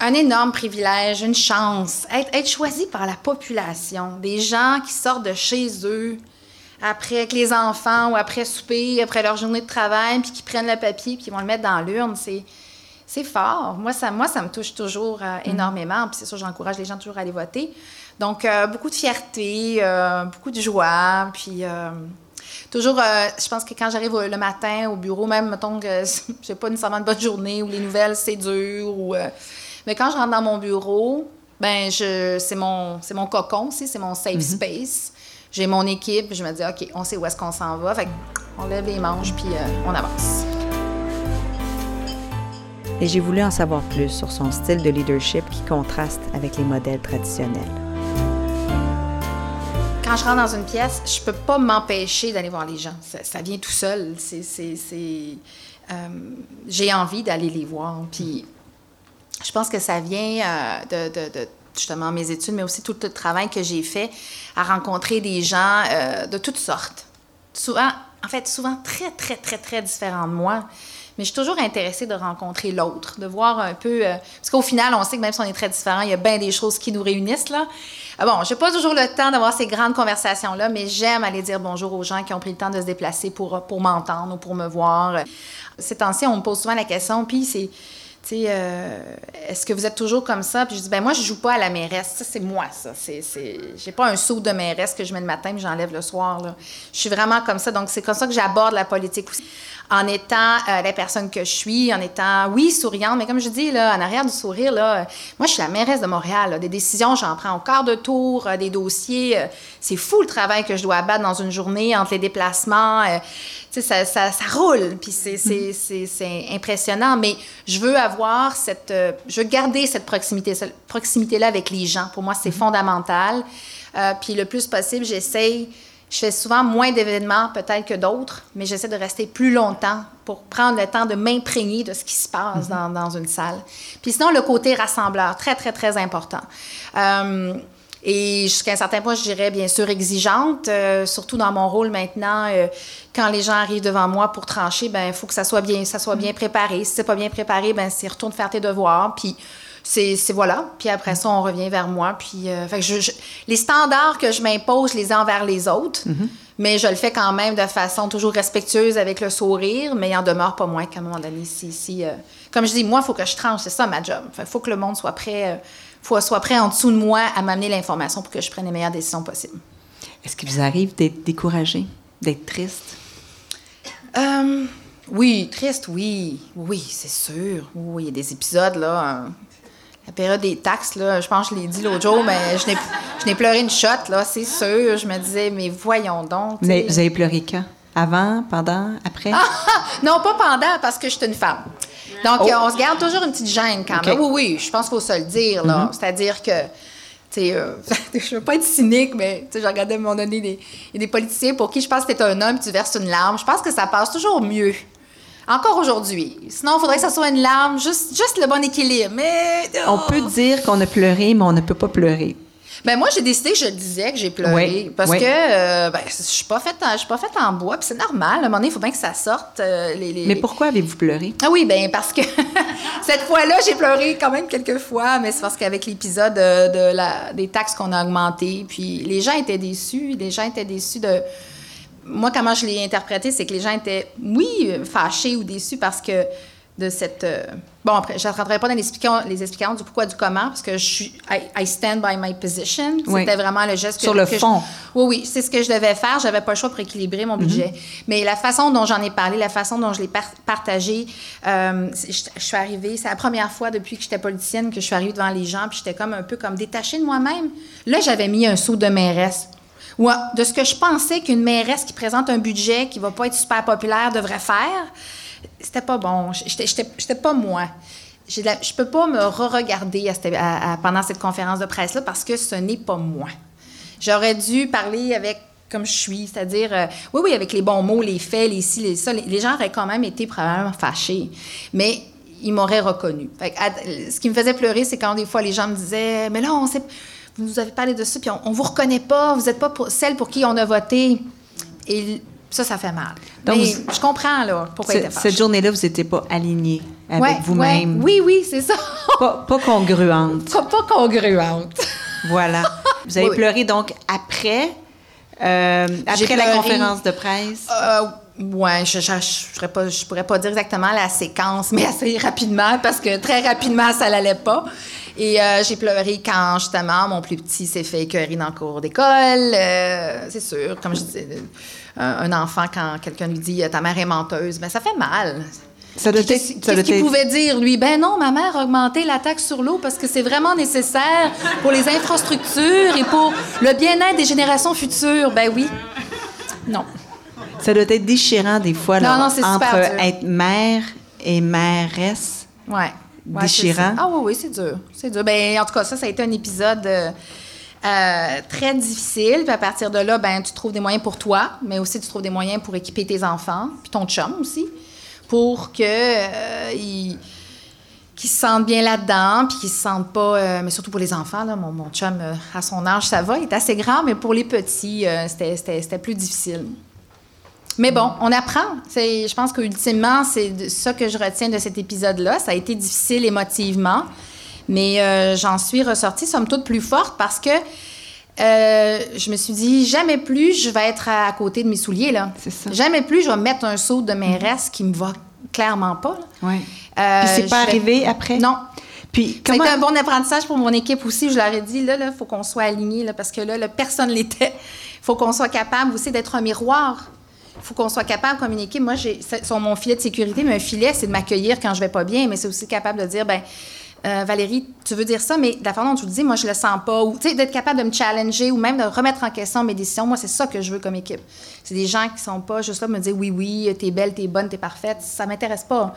un énorme privilège, une chance, être, être choisi par la population, des gens qui sortent de chez eux, après avec les enfants ou après souper, après leur journée de travail, puis qui prennent le papier puis qui vont le mettre dans l'urne, c'est c'est fort. Moi ça, moi, ça me touche toujours euh, mm. énormément. Puis c'est sûr, j'encourage les gens toujours à aller voter. Donc, euh, beaucoup de fierté, euh, beaucoup de joie. Puis, toujours, je pense que quand j'arrive le matin au bureau, même, mettons que j'ai pas nécessairement une bonne journée ou les nouvelles, c'est dur. Ou, mais quand je rentre dans mon bureau, ben je, c'est mon, c'est mon cocon aussi, c'est mon safe mm-hmm. space j'ai mon équipe, je me dis, OK, on sait où est-ce qu'on s'en va. Fait on lève les manches, puis euh, on avance. Et j'ai voulu en savoir plus sur son style de leadership qui contraste avec les modèles traditionnels. Quand je rentre dans une pièce, je peux pas m'empêcher d'aller voir les gens. Ça, vient tout seul. C'est, euh, j'ai envie d'aller les voir. Puis je pense que ça vient euh, de justement mes études, mais aussi tout le travail que j'ai fait à rencontrer des gens euh, de toutes sortes. Souvent, en fait, souvent très, très, très, très différents de moi. Mais je suis toujours intéressée de rencontrer l'autre, de voir un peu. Euh, parce qu'au final, on sait que même si on est très différents, il y a bien des choses qui nous réunissent, là. Ah bon, j'ai pas toujours le temps d'avoir ces grandes conversations-là, mais j'aime aller dire bonjour aux gens qui ont pris le temps de se déplacer pour, pour m'entendre ou pour me voir. Ces temps-ci, on me pose souvent la question, puis c'est euh, est-ce que vous êtes toujours comme ça? Puis je dis, ben moi, je joue pas à la mairesse. Ça, c'est moi, ça. C'est. J'ai pas un saut de mairesse que je mets le matin et j'enlève le soir. Là. Je suis vraiment comme ça. Donc, c'est comme ça que j'aborde la politique aussi en étant euh, la personne que je suis, en étant, oui, souriante, mais comme je dis, là, en arrière du sourire, là, moi, je suis la mairesse de Montréal. Des décisions, j'en prends au quart de tour, euh, des dossiers. Euh, c'est fou le travail que je dois abattre dans une journée entre les déplacements. Ça, ça, ça, roule, puis mm-hmm. c'est impressionnant, mais je veux avoir cette... je veux garder cette proximité, cette proximité-là avec les gens. Pour moi, c'est mm-hmm. fondamental. puis le plus possible, j'essaye je fais souvent moins d'événements peut-être que d'autres, mais j'essaie de rester plus longtemps pour prendre le temps de m'imprégner de ce qui se passe mhm. dans, une salle. Puis sinon, le côté rassembleur, très, très, très important. Euh, et jusqu'à un certain point, je dirais bien sûr exigeante, euh, surtout dans mon rôle maintenant. Euh, quand les gens arrivent devant moi pour trancher, ben il faut que ça soit bien, ça soit bien préparé. Si c'est pas bien préparé, ben c'est retourne faire tes devoirs. Puis c'est voilà. Puis après ça, on revient vers moi. Puis, euh, fait je, les standards que je m'impose, je les ai envers les autres. Mm-hmm. Mais je le fais quand même de façon toujours respectueuse avec le sourire, mais il en demeure pas moins qu'à un moment donné, si, si comme je dis, moi, il faut que je tranche, c'est ça ma job. Il faut que le monde soit prêt, euh, faut, soit prêt en dessous de moi à m'amener l'information pour que je prenne les meilleures décisions possibles. Est-ce qu'il vous arrive d'être découragé, d'être triste? oui, triste, oui. Oui, c'est sûr. Oui, il y a des épisodes, là, la période des taxes, là, je pense que je l'ai dit l'autre jour, mais je n'ai pleuré une shot, là, c'est sûr. Je me disais, mais voyons donc. Mais vous avez pleuré quand? Avant, pendant, après? non, pas pendant, parce que je suis une femme. Donc, Oh. euh, on se garde toujours une petite gêne quand même. Oui, oui, je pense qu'il faut se le dire. là. C'est-à-dire que, tu sais, euh, je veux pas être cynique, mais tu sais, je regardais à un moment donné des, des politiciens pour qui je pense que t'es un homme tu verses une larme. Je pense que ça passe toujours mieux. Encore aujourd'hui. Sinon, il faudrait que ça soit une larme, juste, juste le bon équilibre. Mais. On peut dire qu'on a pleuré, mais on ne peut pas pleurer. Ben moi, j'ai décidé que je le disais, que j'ai pleuré. Oui, Parce oui. que euh, ben, je suis pas faite en, je suis pas faite en bois, puis c'est normal. À un moment donné, il faut bien que ça sorte. euh, les, les- Mais pourquoi avez-vous pleuré? Ah oui, ben parce que cette fois-là, j'ai pleuré quand même quelques fois, mais c'est parce qu'avec l'épisode euh, de la, des taxes qu'on a augmentées, puis les gens étaient déçus, les gens étaient déçus de... Moi, comment je l'ai interprété, c'est que les gens étaient, oui, fâchés ou déçus parce que de cette... euh, Bon, après, je ne rentrerai pas dans les explications, les explications du pourquoi, du comment, parce que je suis... I, I stand by my position. Oui. C'était vraiment le geste que- Sur le que je- fond. oui, oui, c'est ce que je devais faire. J'avais pas le choix pour équilibrer mon budget. Mais la façon dont j'en ai parlé, la façon dont je l'ai par- partagé, euh, je, je suis arrivée, c'est la première fois depuis que j'étais politicienne que je suis arrivée devant les gens, puis j'étais comme un peu comme détachée de moi-même. Là, j'avais mis un saut de mairesse. Ou euh, de ce que je pensais qu'une mairesse qui présente un budget qui va pas être super populaire devrait faire, c'était pas bon. J'étais- pas moi. Je peux pas me re-regarder pendant cette conférence de presse-là parce que ce n'est pas moi. J'aurais dû parler avec comme je suis, c'est-à-dire, euh, oui, oui, avec les bons mots, les faits, les ci, les ça. Les, gens auraient quand même été probablement fâchés, mais ils m'auraient reconnu. Fait à- ce qui me faisait pleurer, c'est quand des fois les gens me disaient, mais là, on sait, vous nous avez parlé de ça, puis on, on vous reconnaît pas, vous n'êtes pas celle pour qui on a voté. Et ça, ça fait mal. Donc, mais vous- je comprends, là, pourquoi fâchés. cette journée-là, vous n'étiez pas aligné avec Ouais, vous-même. ouais. Oui, oui, c'est ça. Pas, pas congruente. pas, pas congruente. Voilà. Vous avez Oui, oui. pleuré donc après, euh, après la pleuré. conférence de presse? Euh, ouais, je je, je, pourrais pas, je pourrais pas dire exactement la séquence, mais assez rapidement, parce que très rapidement, ça l'allait pas. Et euh, j'ai pleuré quand, justement, mon plus petit s'est fait écœurer dans le cours d'école. Euh, c'est sûr, comme je disais, un, enfant, quand quelqu'un lui dit « ta mère est menteuse », ben ça fait mal. Qu'est-ce doit qu'il pouvait dire, lui? Ben non, ma mère a augmenté la taxe sur l'eau parce que c'est vraiment nécessaire pour les infrastructures et pour le bien-être des générations futures. Ben oui. Non. Ça doit être déchirant des fois là, Non, non, c'est super entre être mère et mairesse. Ouais. Ouais, Déchirant. Ah oui, oui, c'est dur. C'est dur. Ben, en tout cas, ça, ça a été un épisode euh, euh, très difficile. Puis à partir de là, ben, tu trouves des moyens pour toi, mais aussi tu trouves des moyens pour équiper tes enfants, puis ton chum aussi, pour que euh, ils, qu'ils se sentent bien là-dedans, puis qu'ils se sentent pas... euh, mais surtout pour les enfants, là, mon, chum, à son âge, ça va, il est assez grand, mais pour les petits, c'était, c'était, plus difficile. Mais bon, on apprend. Je pense qu'ultimement, c'est ça que je retiens de cet épisode-là. Ça a été difficile émotivement, mais euh, j'en suis ressortie, somme toute, plus forte parce que euh, je me suis dit, jamais plus je vais être à, à côté de mes souliers. Là. C'est ça. Jamais plus je vais mettre un saut de mairesse qui me va clairement pas. Ouais. Euh, Puis c'est pas vais- arrivé après? Non. Puis comment... un bon apprentissage pour mon équipe aussi. Je leur ai dit, là, il faut qu'on soit alignés, là, parce que là, là, personne ne l'était. Il faut qu'on soit capable aussi d'être un miroir. Il faut qu'on soit capable, comme une équipe. Moi, j'ai sur mon filet de sécurité, mais un filet, c'est de m'accueillir quand je vais pas bien, mais c'est aussi capable de dire, ben euh, Valérie, tu veux dire ça, mais de la façon dont tu le dis, moi, je le sens pas. Ou, tu sais, d'être capable de me challenger ou même de remettre en question mes décisions. Moi, c'est ça que je veux comme équipe. C'est des gens qui sont pas juste là pour me dire, oui, oui, t'es belle, t'es bonne, t'es parfaite. Ça m'intéresse pas.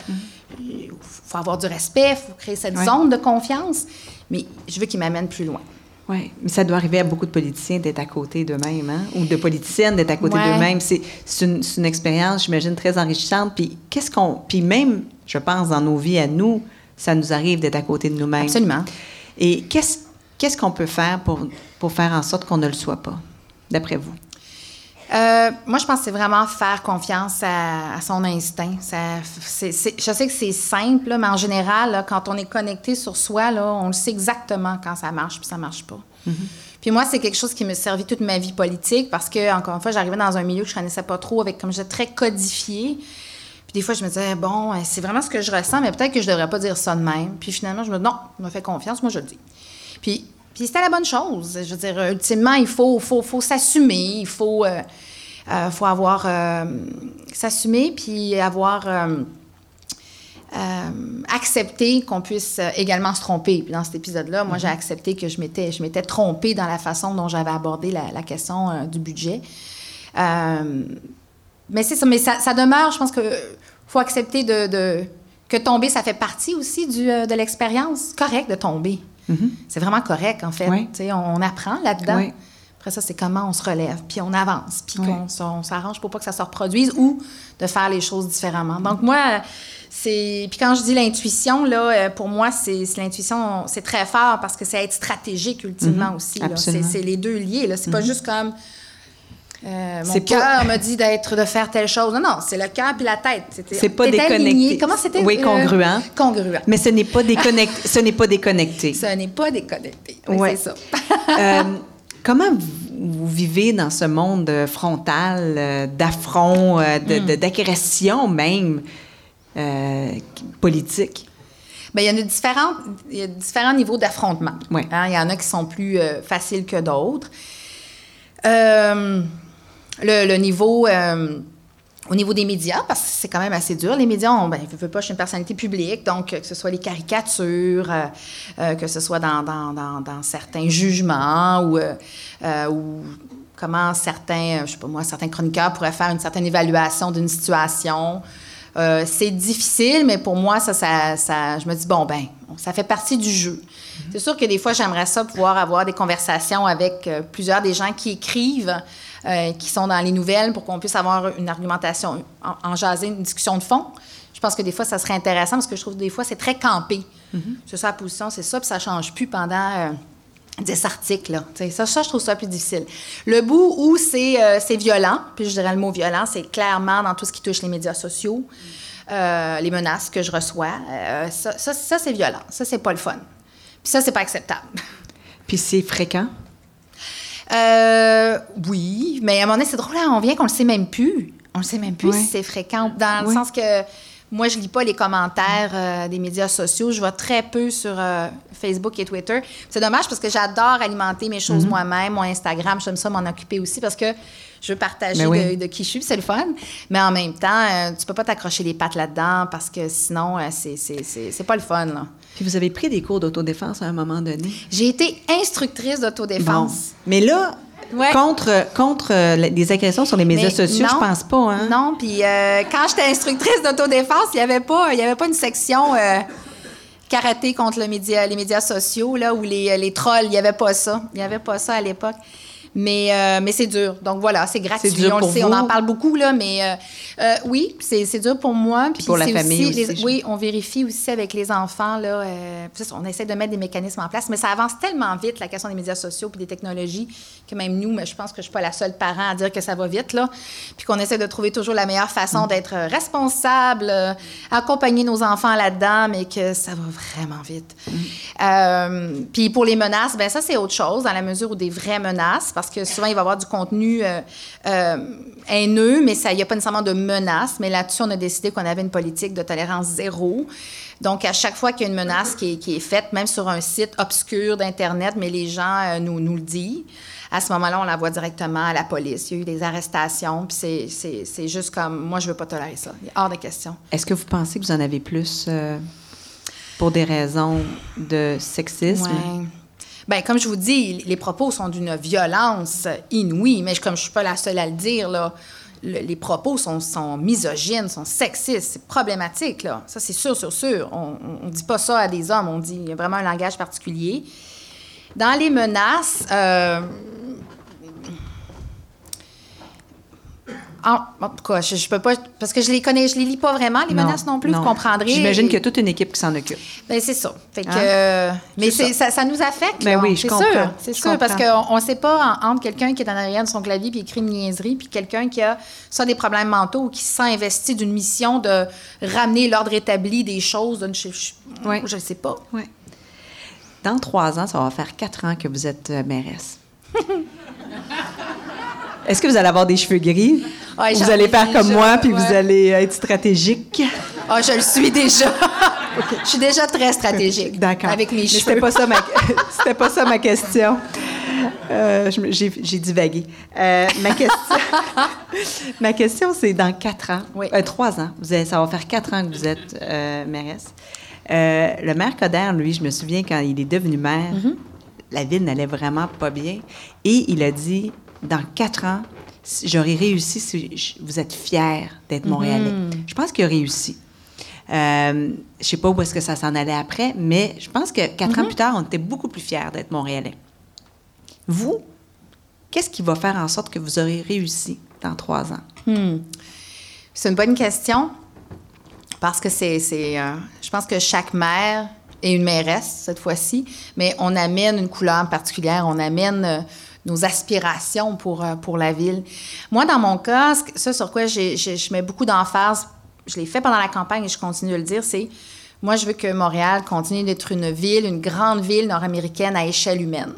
Il faut avoir du respect, il faut créer cette Ouais. zone de confiance, mais je veux qu'ils m'amènent plus loin. Oui, mais ça doit arriver à beaucoup de politiciens d'être à côté d'eux-mêmes, hein? ou de politiciennes d'être à côté Ouais. d'eux-mêmes. C'est une, c'est une expérience, j'imagine, très enrichissante. Puis qu'est-ce qu'on... Puis même, je pense, dans nos vies à nous, ça nous arrive d'être à côté de nous-mêmes. Absolument. Et qu'est-ce qu'est-ce qu'on peut faire pour, pour faire en sorte qu'on ne le soit pas, d'après vous? Euh, moi, je pense que c'est vraiment faire confiance à, à son instinct. Ça, je sais que c'est simple, là, mais en général, là, quand on est connecté sur soi, là, on le sait exactement quand ça marche puis ça marche pas. Puis moi, c'est quelque chose qui me servi toute ma vie politique parce que, encore une fois, j'arrivais dans un milieu que je connaissais pas trop, avec, comme je disais, très codifié. Des fois, je me disais, bon, euh, c'est vraiment ce que je ressens, mais peut-être que je devrais pas dire ça de même. Puis finalement, je me dis, non, je me fais confiance, moi, je le dis. Puis, puis c'était la bonne chose. Je veux dire, ultimement, il faut, faut, faut s'assumer, il faut, euh, euh, faut avoir, euh, s'assumer, puis avoir, accepté qu'on puisse également se tromper. Puis dans cet épisode-là, moi, j'ai accepté que je m'étais, je m'étais trompée dans la façon dont j'avais abordé la, la question du budget. Euh, mais c'est ça, mais ça, ça demeure, je pense que faut accepter de, de- que tomber, ça fait partie aussi du, euh, de l'expérience. Correct de tomber. C'est vraiment correct, en fait. Oui. On, on apprend là-dedans. Oui. Après ça, c'est comment on se relève, puis on avance, puis Oui. on s'arrange pour pas que ça se reproduise ou de faire les choses différemment. Donc moi, c'est... Puis quand je dis l'intuition, là, euh, pour moi, c'est l'intuition, c'est très fort parce que c'est être stratégique ultimement aussi. là. C'est les deux liés. là. C'est pas juste comme... euh, mon C'est pas- cœur me dit d'être de faire telle chose. Non, non, c'est le cœur puis la tête. C'est pas déconnecté. aligné. Comment c'était? Oui, congruent. Congruent. Mais ce n'est pas déconnecté. ce n'est pas déconnecté. Ce n'est pas déconnecté. Oui, Ouais. C'est ça. Euh, comment vous, vivez dans ce monde euh, frontal, euh, d'affront, euh, de- Hmm. d'agression même euh, politique? Bien, il y en a différents, il y a différents niveaux d'affrontement. Ouais. Hein, il y en a qui sont plus euh, faciles que d'autres. Euh, le, niveau, euh, au niveau des médias, parce que c'est quand même assez dur. Les médias, on, ben, je veux pas, je suis une personnalité publique, donc euh, que ce soit les caricatures, euh, que ce soit dans, dans, dans, certains jugements ou, ou comment certains, je sais pas moi, certains chroniqueurs pourraient faire une certaine évaluation d'une situation. C'est difficile, mais pour moi, ça, ça, ça- je me dis, bon, ben, ça fait partie du jeu. C'est sûr que des fois, j'aimerais ça pouvoir avoir des conversations avec plusieurs des gens qui écrivent, euh, qui sont dans les nouvelles, pour qu'on puisse avoir une argumentation, en, en jaser, une discussion de fond. Je pense que des fois, ça serait intéressant parce que je trouve que des fois, c'est très campé. C'est ça la position, c'est ça, puis ça change plus pendant. euh, 10 articles, là. Ça, ça, je trouve ça plus difficile. Le bout où c'est euh, c'est violent, puis je dirais le mot violent, c'est clairement dans tout ce qui touche les médias sociaux, euh, les menaces que je reçois. Euh, ça, ça, ça, c'est violent. Ça, c'est pas le fun. Puis ça, c'est pas acceptable. Puis c'est fréquent? Euh, oui, mais à un moment donné, c'est drôle, hein, on vient qu'on le sait même plus. On le sait même plus Ouais. si c'est fréquent, dans le Ouais. sens que moi, je lis pas les commentaires euh, des médias sociaux. Je vais très peu sur euh, Facebook et Twitter. C'est dommage parce que j'adore alimenter mes Mhm. choses moi-même, mon Instagram. J'aime ça m'en occuper aussi parce que je veux partager oui. de, de qui je suis, c'est le fun. Mais en même temps, euh, tu peux pas t'accrocher les pattes là-dedans parce que sinon, euh, c'est pas le fun. là. Puis vous avez pris des cours d'autodéfense à un moment donné? J'ai été instructrice d'autodéfense. Bon. Mais là, Ouais. contre, contre euh, les agressions sur les médias sociaux, je pense pas, hein? Non, puis euh, quand j'étais instructrice d'autodéfense, il n'y avait, pas- y avait pas une section euh, karaté contre le média, les médias sociaux là, ou les, les trolls. Il n'y avait pas ça. Il n'y avait pas ça à l'époque. Mais, euh, mais c'est dur. Donc voilà, c'est gratuit. Dur on pour le sait, vous? on en parle beaucoup, là, mais euh, euh, oui, c'est dur pour moi. Puis pour la famille aussi, les- oui, on vérifie aussi avec les enfants. Là, on essaie de mettre des mécanismes en place, mais ça avance tellement vite, la question des médias sociaux puis des technologies, que même nous, mais je pense que je suis pas la seule parent à dire que ça va vite. Là, puis qu'on essaie de trouver toujours la meilleure façon Mm. d'être responsable, accompagner nos enfants là-dedans, mais que ça va vraiment vite. Mm. Puis pour les menaces, ben ça, c'est autre chose, dans la mesure où des vraies menaces, parce que souvent, il va y avoir du contenu euh, euh, haineux, mais il n'y a pas nécessairement de menaces. Mais là-dessus, on a décidé qu'on avait une politique de tolérance zéro. Donc, à chaque fois qu'il y a une menace qui est, qui est faite, même sur un site obscur d'Internet, mais les gens euh, nous, nous le disent, à ce moment-là, on la voit directement à la police. Il y a eu des arrestations, puis c'est- juste comme, moi, je veux pas tolérer ça. Il est hors de question. Est-ce que vous pensez que vous en avez plus euh, pour des raisons de sexisme? Ouais. Ben, comme je vous dis, les propos sont d'une violence inouïe, mais comme je suis pas la seule à le dire, là, le- les propos sont, sont misogynes, sont sexistes, c'est problématique, là. Ça, c'est sûr, sûr, sûr. On ne dit pas ça à des hommes, on dit il y a vraiment un langage particulier. Dans les menaces, euh, en, en tout cas, je, je peux pas, parce que je les connais, je les lis pas vraiment, les menaces non plus, vous comprendrez. J'imagine qu'il y a toute une équipe qui s'en occupe. Ben, c'est ça. Fait que, Hein? euh, mais ça. Ça, nous affecte. Ben oui, je c'est comprends. C'est sûr, parce qu'on ne sait pas en- entre quelqu'un qui est en arrière de son clavier puis écrit une niaiserie, puis quelqu'un qui a soit des problèmes mentaux ou qui se sent investi d'une mission de ramener l'ordre établi des choses. d'une- Je ne sais pas. Ouais. Dans trois ans, ça va faire quatre ans que vous êtes euh, mairesse. Est-ce que vous allez avoir des cheveux gris? Ouais, vous allez ai faire comme déjà, moi, puis vous allez être stratégique? Ah, je le suis déjà. Je suis déjà très stratégique. D'accord. Avec mes Mais cheveux. C'était pas ça ma, c'était pas ça ma question. Euh, j'ai, divagué. Euh, ma question, ma question, c'est dans quatre ans, Oui. euh, trois ans. Vous ça va faire quatre ans que vous êtes euh, mairesse. Le maire Coder, lui, je me souviens quand il est devenu maire, Mm-hmm. la ville n'allait vraiment pas bien, et il a dit dans quatre ans, si j'aurais réussi si je- vous êtes fier d'être Montréalais. Je pense qu'il a réussi. Euh, je sais pas où est-ce que ça s'en allait après, mais je pense que quatre ans plus tard, on était beaucoup plus fiers d'être Montréalais. Vous, qu'est-ce qui va faire en sorte que vous aurez réussi dans trois ans? C'est une bonne question parce que c'est, c'est, euh, je pense que chaque mère est une mairesse cette fois-ci, mais on amène une couleur particulière, on amène euh, nos aspirations pour, euh, pour la ville. Moi, dans mon cas, ce sur quoi j'ai- je mets beaucoup d'emphase, je l'ai fait pendant la campagne et je continue de le dire, c'est moi, je veux que Montréal continue d'être une ville, une grande ville nord-américaine à échelle humaine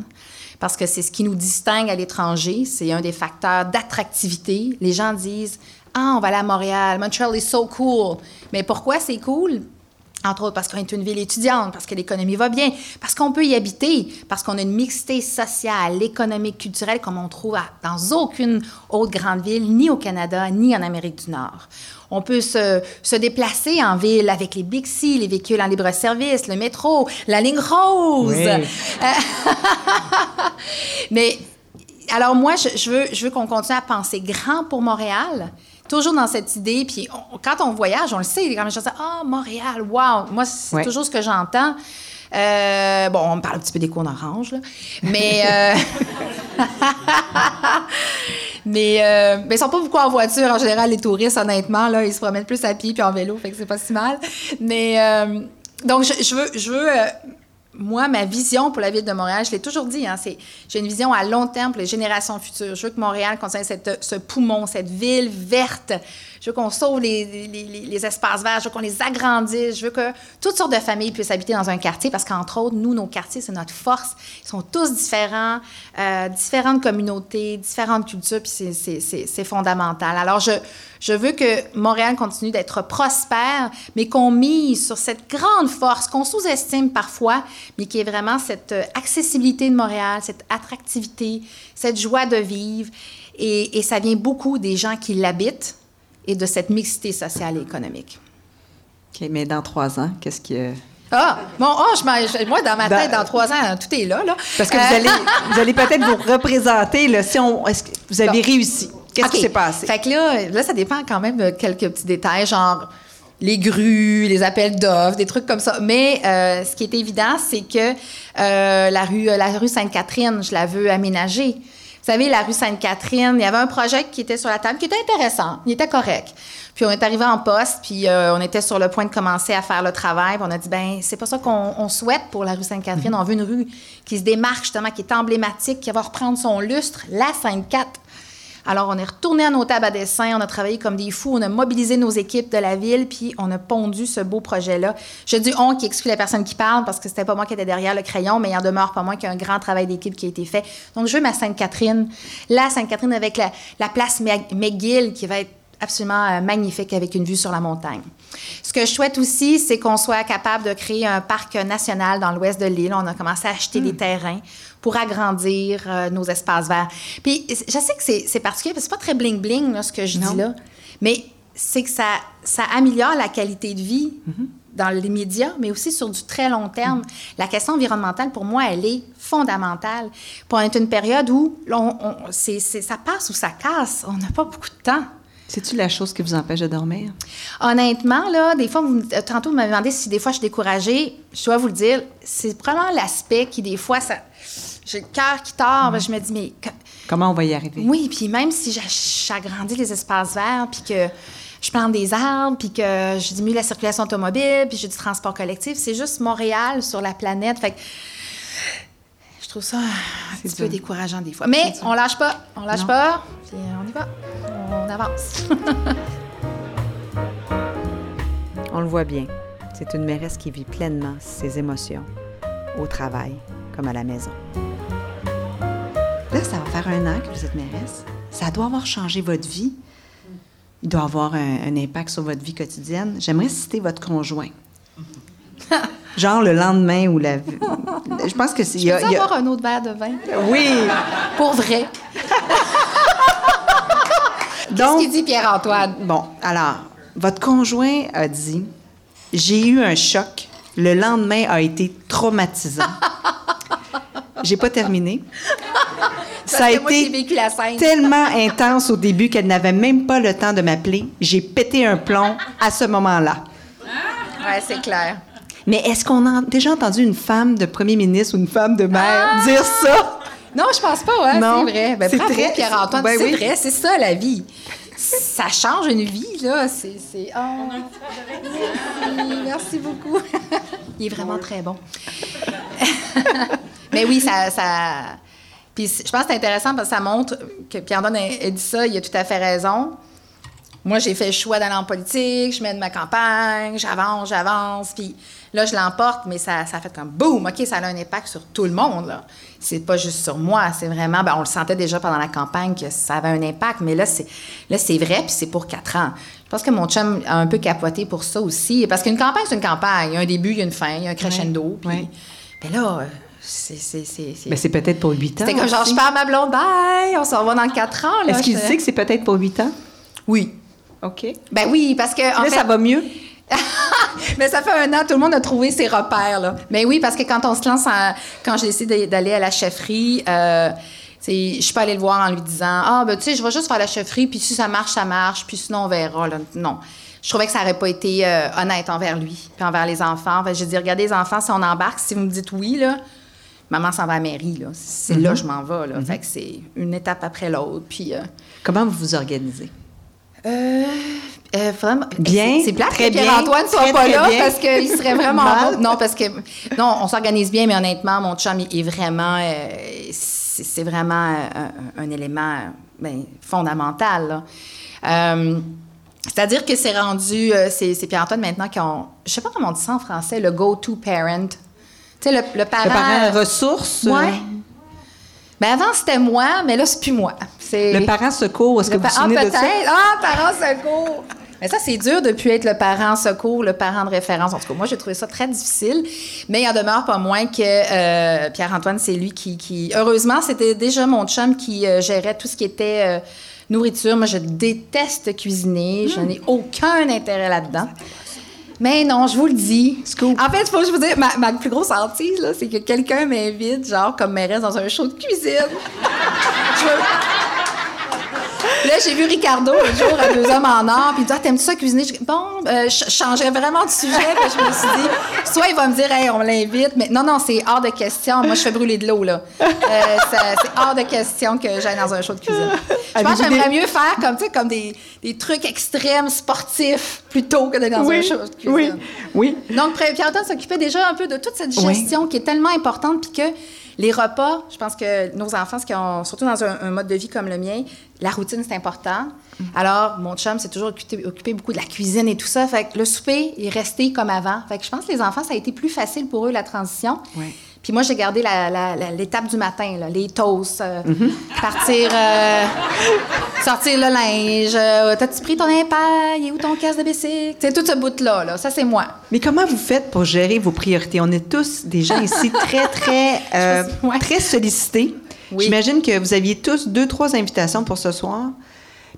parce que c'est ce qui nous distingue à l'étranger. C'est un des facteurs d'attractivité. Les gens disent Ah, on va aller à Montréal. Montreal is so cool. Mais pourquoi c'est cool? Entre autres parce qu'on est une ville étudiante, parce que l'économie va bien, parce qu'on peut y habiter, parce qu'on a une mixité sociale, économique, culturelle comme on trouve à- dans aucune autre grande ville, ni au Canada, ni en Amérique du Nord. On peut se, se déplacer en ville avec les Bixi, les véhicules en libre-service, le métro, la ligne rose. Oui. Mais alors moi, je, je veux, je veux qu'on continue à penser grand pour Montréal. Toujours dans cette idée, puis on- quand on voyage, on le sait, quand les gens disent Ah, Montréal, wow! Moi, c'est Ouais. toujours ce que j'entends. Euh, bon, on me parle un petit peu des cônes oranges, là. Mais. euh, mais, euh, mais ils sont pas beaucoup en voiture, en général, les touristes, honnêtement, là. Ils se promènent plus à pied puis en vélo, fait que c'est pas si mal. Mais. euh, donc, je, je veux. Je veux euh, moi, ma vision pour la ville de Montréal, je l'ai toujours dit, hein, c'est j'ai une vision à long terme pour les générations futures. Je veux que Montréal contienne cette, ce poumon, cette ville verte. Je veux qu'on sauve les, espaces verts, je veux qu'on les agrandisse, je veux que toutes sortes de familles puissent habiter dans un quartier parce qu'entre autres, nous, nos quartiers, c'est notre force. Ils sont tous différents, euh, différentes communautés, différentes cultures, puis c'est fondamental. Alors, je, je veux que Montréal continue d'être prospère, mais qu'on mise sur cette grande force qu'on sous-estime parfois, mais qui est vraiment cette euh, accessibilité de Montréal, cette attractivité, cette joie de vivre. Et, et ça vient beaucoup des gens qui l'habitent et de cette mixité sociale et économique. OK, mais dans trois ans, qu'est-ce que... Ah, bon, oh, je moi, dans ma tête, dans trois ans, tout est là. là. Parce que Euh, vous allez, vous allez peut-être vous représenter, là, si on, est-ce que vous avez Bon. réussi? Qu'est-ce qui s'est passé? Fait que là, là, ça dépend quand même de quelques petits détails, genre les grues, les appels d'offres, des trucs comme ça. Mais euh, ce qui est évident, c'est que euh, la rue, la rue Sainte-Catherine, je la veux aménager. Vous savez, la rue Sainte-Catherine, il y avait un projet qui était sur la table, qui était intéressant, il était correct. Puis on est arrivé en poste, puis euh, on était sur le point de commencer à faire le travail. Puis on a dit, ben c'est pas ça qu'on on souhaite pour la rue Sainte-Catherine. On veut une rue qui se démarque justement, qui est emblématique, qui va reprendre son lustre, la Sainte-Cat. Alors, on est retourné à nos tables à dessin, on a travaillé comme des fous, on a mobilisé nos équipes de la ville, puis on a pondu ce beau projet-là. Je dis on qui exclut la personne qui parle parce que c'était pas moi qui étais derrière le crayon, mais il en demeure pas moins qu'il y a un grand travail d'équipe qui a été fait. Donc, je veux ma Sainte-Catherine, la Sainte-Catherine avec la, la place McGill qui va être absolument euh, magnifique avec une vue sur la montagne. Ce que je souhaite aussi, c'est qu'on soit capable de créer un parc national dans l'ouest de l'île. On a commencé à acheter des terrains pour agrandir euh, nos espaces verts. Puis je sais que c'est particulier, parce que c'est pas très bling-bling ce que je Non. dis là, mais c'est que ça, ça améliore la qualité de vie dans les médias, mais aussi sur du très long terme. La question environnementale, pour moi, elle est fondamentale. Pour être une période où on- ça passe ou ça casse, on n'a pas beaucoup de temps. C'est-tu la chose qui vous empêche de dormir? Honnêtement, là, des fois, vous, euh, tantôt, vous m'avez demandé si des fois je suis découragée. Je dois vous le dire, c'est probablement l'aspect qui, des fois, ça, j'ai le cœur qui tord. Je me dis, mais Comment on va y arriver? oui, puis même si j'a- j'agrandis les espaces verts, puis que je plante des arbres, puis que je diminue la circulation automobile, puis j'ai du transport collectif, c'est juste Montréal sur la planète. Fait que je trouve ça un petit peu décourageant des fois. Mais on lâche pas, on lâche Non. pas, puis on y va, on avance. On le voit bien. C'est une mairesse qui vit pleinement ses émotions, au travail comme à la maison. Là, ça va faire un an que vous êtes mairesse. Ça doit avoir changé votre vie. Il doit avoir un, un impact sur votre vie quotidienne. J'aimerais citer votre conjoint. Genre le lendemain ou la... Je pense que c'est... y Je a- peux il y a- avoir un autre verre de vin? Oui! Pour vrai. Qu'est-ce qu'il dit Pierre-Antoine? bon, alors, votre conjoint a dit J'ai eu un choc. Le lendemain a été traumatisant. J'ai pas terminé. Ça a été vécu la scène. tellement intense au début qu'elle n'avait même pas le temps de m'appeler. J'ai pété un plomb à ce moment-là. Ouais, c'est clair. Mais est-ce qu'on a déjà entendu une femme de premier ministre ou une femme de maire Ah! dire ça? Non, je pense pas, ouais, Non. c'est vrai. Ben, C'est très- Pierre-Antoine. Ben c'est oui. vrai, c'est ça, la vie. Ça change une vie, là. C'est. oh. Merci, merci beaucoup. Il est vraiment très bon. Mais oui, ça. ça... Puis je pense que c'est intéressant parce que ça montre que Pierre-Antoine a a dit ça, il a tout à fait raison. Moi, j'ai fait le choix d'aller en politique, je mène ma campagne, j'avance, j'avance, puis là, je l'emporte, mais ça, ça fait comme boum, OK, ça a un impact sur tout le monde, là. C'est pas juste sur moi, c'est vraiment, ben, on le sentait déjà pendant la campagne que ça avait un impact, mais là, c'est, là, c'est vrai, puis c'est pour quatre ans. Je pense que mon chum a un peu capoté pour ça aussi, parce qu'une campagne, c'est une campagne. Il y a un début, il y a une fin, il y a un crescendo, puis... Ben là, c'est... c'est, c'est, c'est- Mais c'est peut-être pour huit ans. C'était comme genre, je perds ma blonde, bye, on se revoit dans quatre ans. Est-ce qu'il Je- sait que c'est peut-être pour huit ans? Oui. OK. Ben oui, parce que... en Là, fait- ça va mieux? mais ça fait un an, tout le monde a trouvé ses repères. Là. Mais oui, parce que quand on se lance, en- quand j'ai décidé d'aller à la chefferie, euh, c'est- je suis pas allée le voir en lui disant Ah, ben tu sais, je vais juste faire la chefferie, puis si ça marche, ça marche, puis sinon on verra. Là. Non. Je trouvais que ça n'aurait pas été euh, honnête envers lui, puis envers les enfants. Fait que j'ai dit Regardez, les enfants, si on embarque, si vous me dites oui, là, maman s'en va à la mairie. Là. C'est là que je m'en vais. Là. Fait que c'est une étape après l'autre. Puis. euh, Comment vous vous organisez? Euh, euh, vraiment. Bien, C'est- plate très que Pierre-Antoine soit très, pas très là bien. parce qu'il serait vraiment bon. Non, parce que. Non, on s'organise bien, mais honnêtement, mon chum il est vraiment. euh, c'est vraiment euh, un, un élément ben, fondamental. C'est-à-dire que c'est rendu. c'est Pierre-Antoine maintenant qui ont. Je sais pas comment on dit ça en français, le go-to parent. Tu sais, le, le parent. Le parent ressources? euh, Ouais. Ben avant, c'était moi, mais là, c'est plus moi. Le parent secours, est-ce que le vous vous souvenez ah, de ça? Ah, parent secours. Mais ça, c'est dur depuis être le parent secours, le parent de référence. En tout cas, moi, j'ai trouvé ça très difficile. Mais il en demeure pas moins que euh, Pierre-Antoine, c'est lui qui, qui- Heureusement, c'était déjà mon chum qui euh, gérait tout ce qui était euh, nourriture. Moi, je déteste cuisiner. Je n'ai aucun intérêt là-dedans. Mais non, je vous le dis. En fait, il faut que je vous dise, ma, ma plus grosse hantise, là, c'est que quelqu'un m'invite, genre, comme mairesse dans un show de cuisine. Je veux- Là, j'ai vu Ricardo l'autre jour à Deux Hommes en Or, puis il dit Ah, T'aimes-tu ça cuisiner? Je Bon, euh, je changeais vraiment de sujet, puis je me suis dit Soit il va me dire Hey, on l'invite, mais non, non, c'est hors de question. Moi, je fais brûler de l'eau, là. Euh, c'est hors de question que j'aille dans un show de cuisine. Je pense que j'aimerais mieux faire comme, comme des, des trucs extrêmes sportifs plutôt que d'aller dans un show de cuisine. oui, oui. Donc, Pierre-Antoine s'occupait déjà un peu de toute cette gestion qui est tellement importante, puis que les repas, je pense que nos enfants, ce qui ont, surtout dans un, un mode de vie comme le mien, la routine, c'est important. Alors, mon chum s'est toujours occupé, occupé beaucoup de la cuisine et tout ça. Fait que le souper est resté comme avant. Fait que je pense que les enfants, ça a été plus facile pour eux, la transition. Puis moi, j'ai gardé l'étape du matin, là, les toasts, euh, partir, euh, sortir le linge. euh, T'as-tu pris ton impair? Il est où ton casse de bicycle? C'est tout ce bout-là, là. Ça, c'est moi. Mais comment vous faites pour gérer vos priorités? On est tous des gens ici très, très, ouais. très sollicités. Oui. J'imagine que vous aviez tous deux, trois invitations pour ce soir,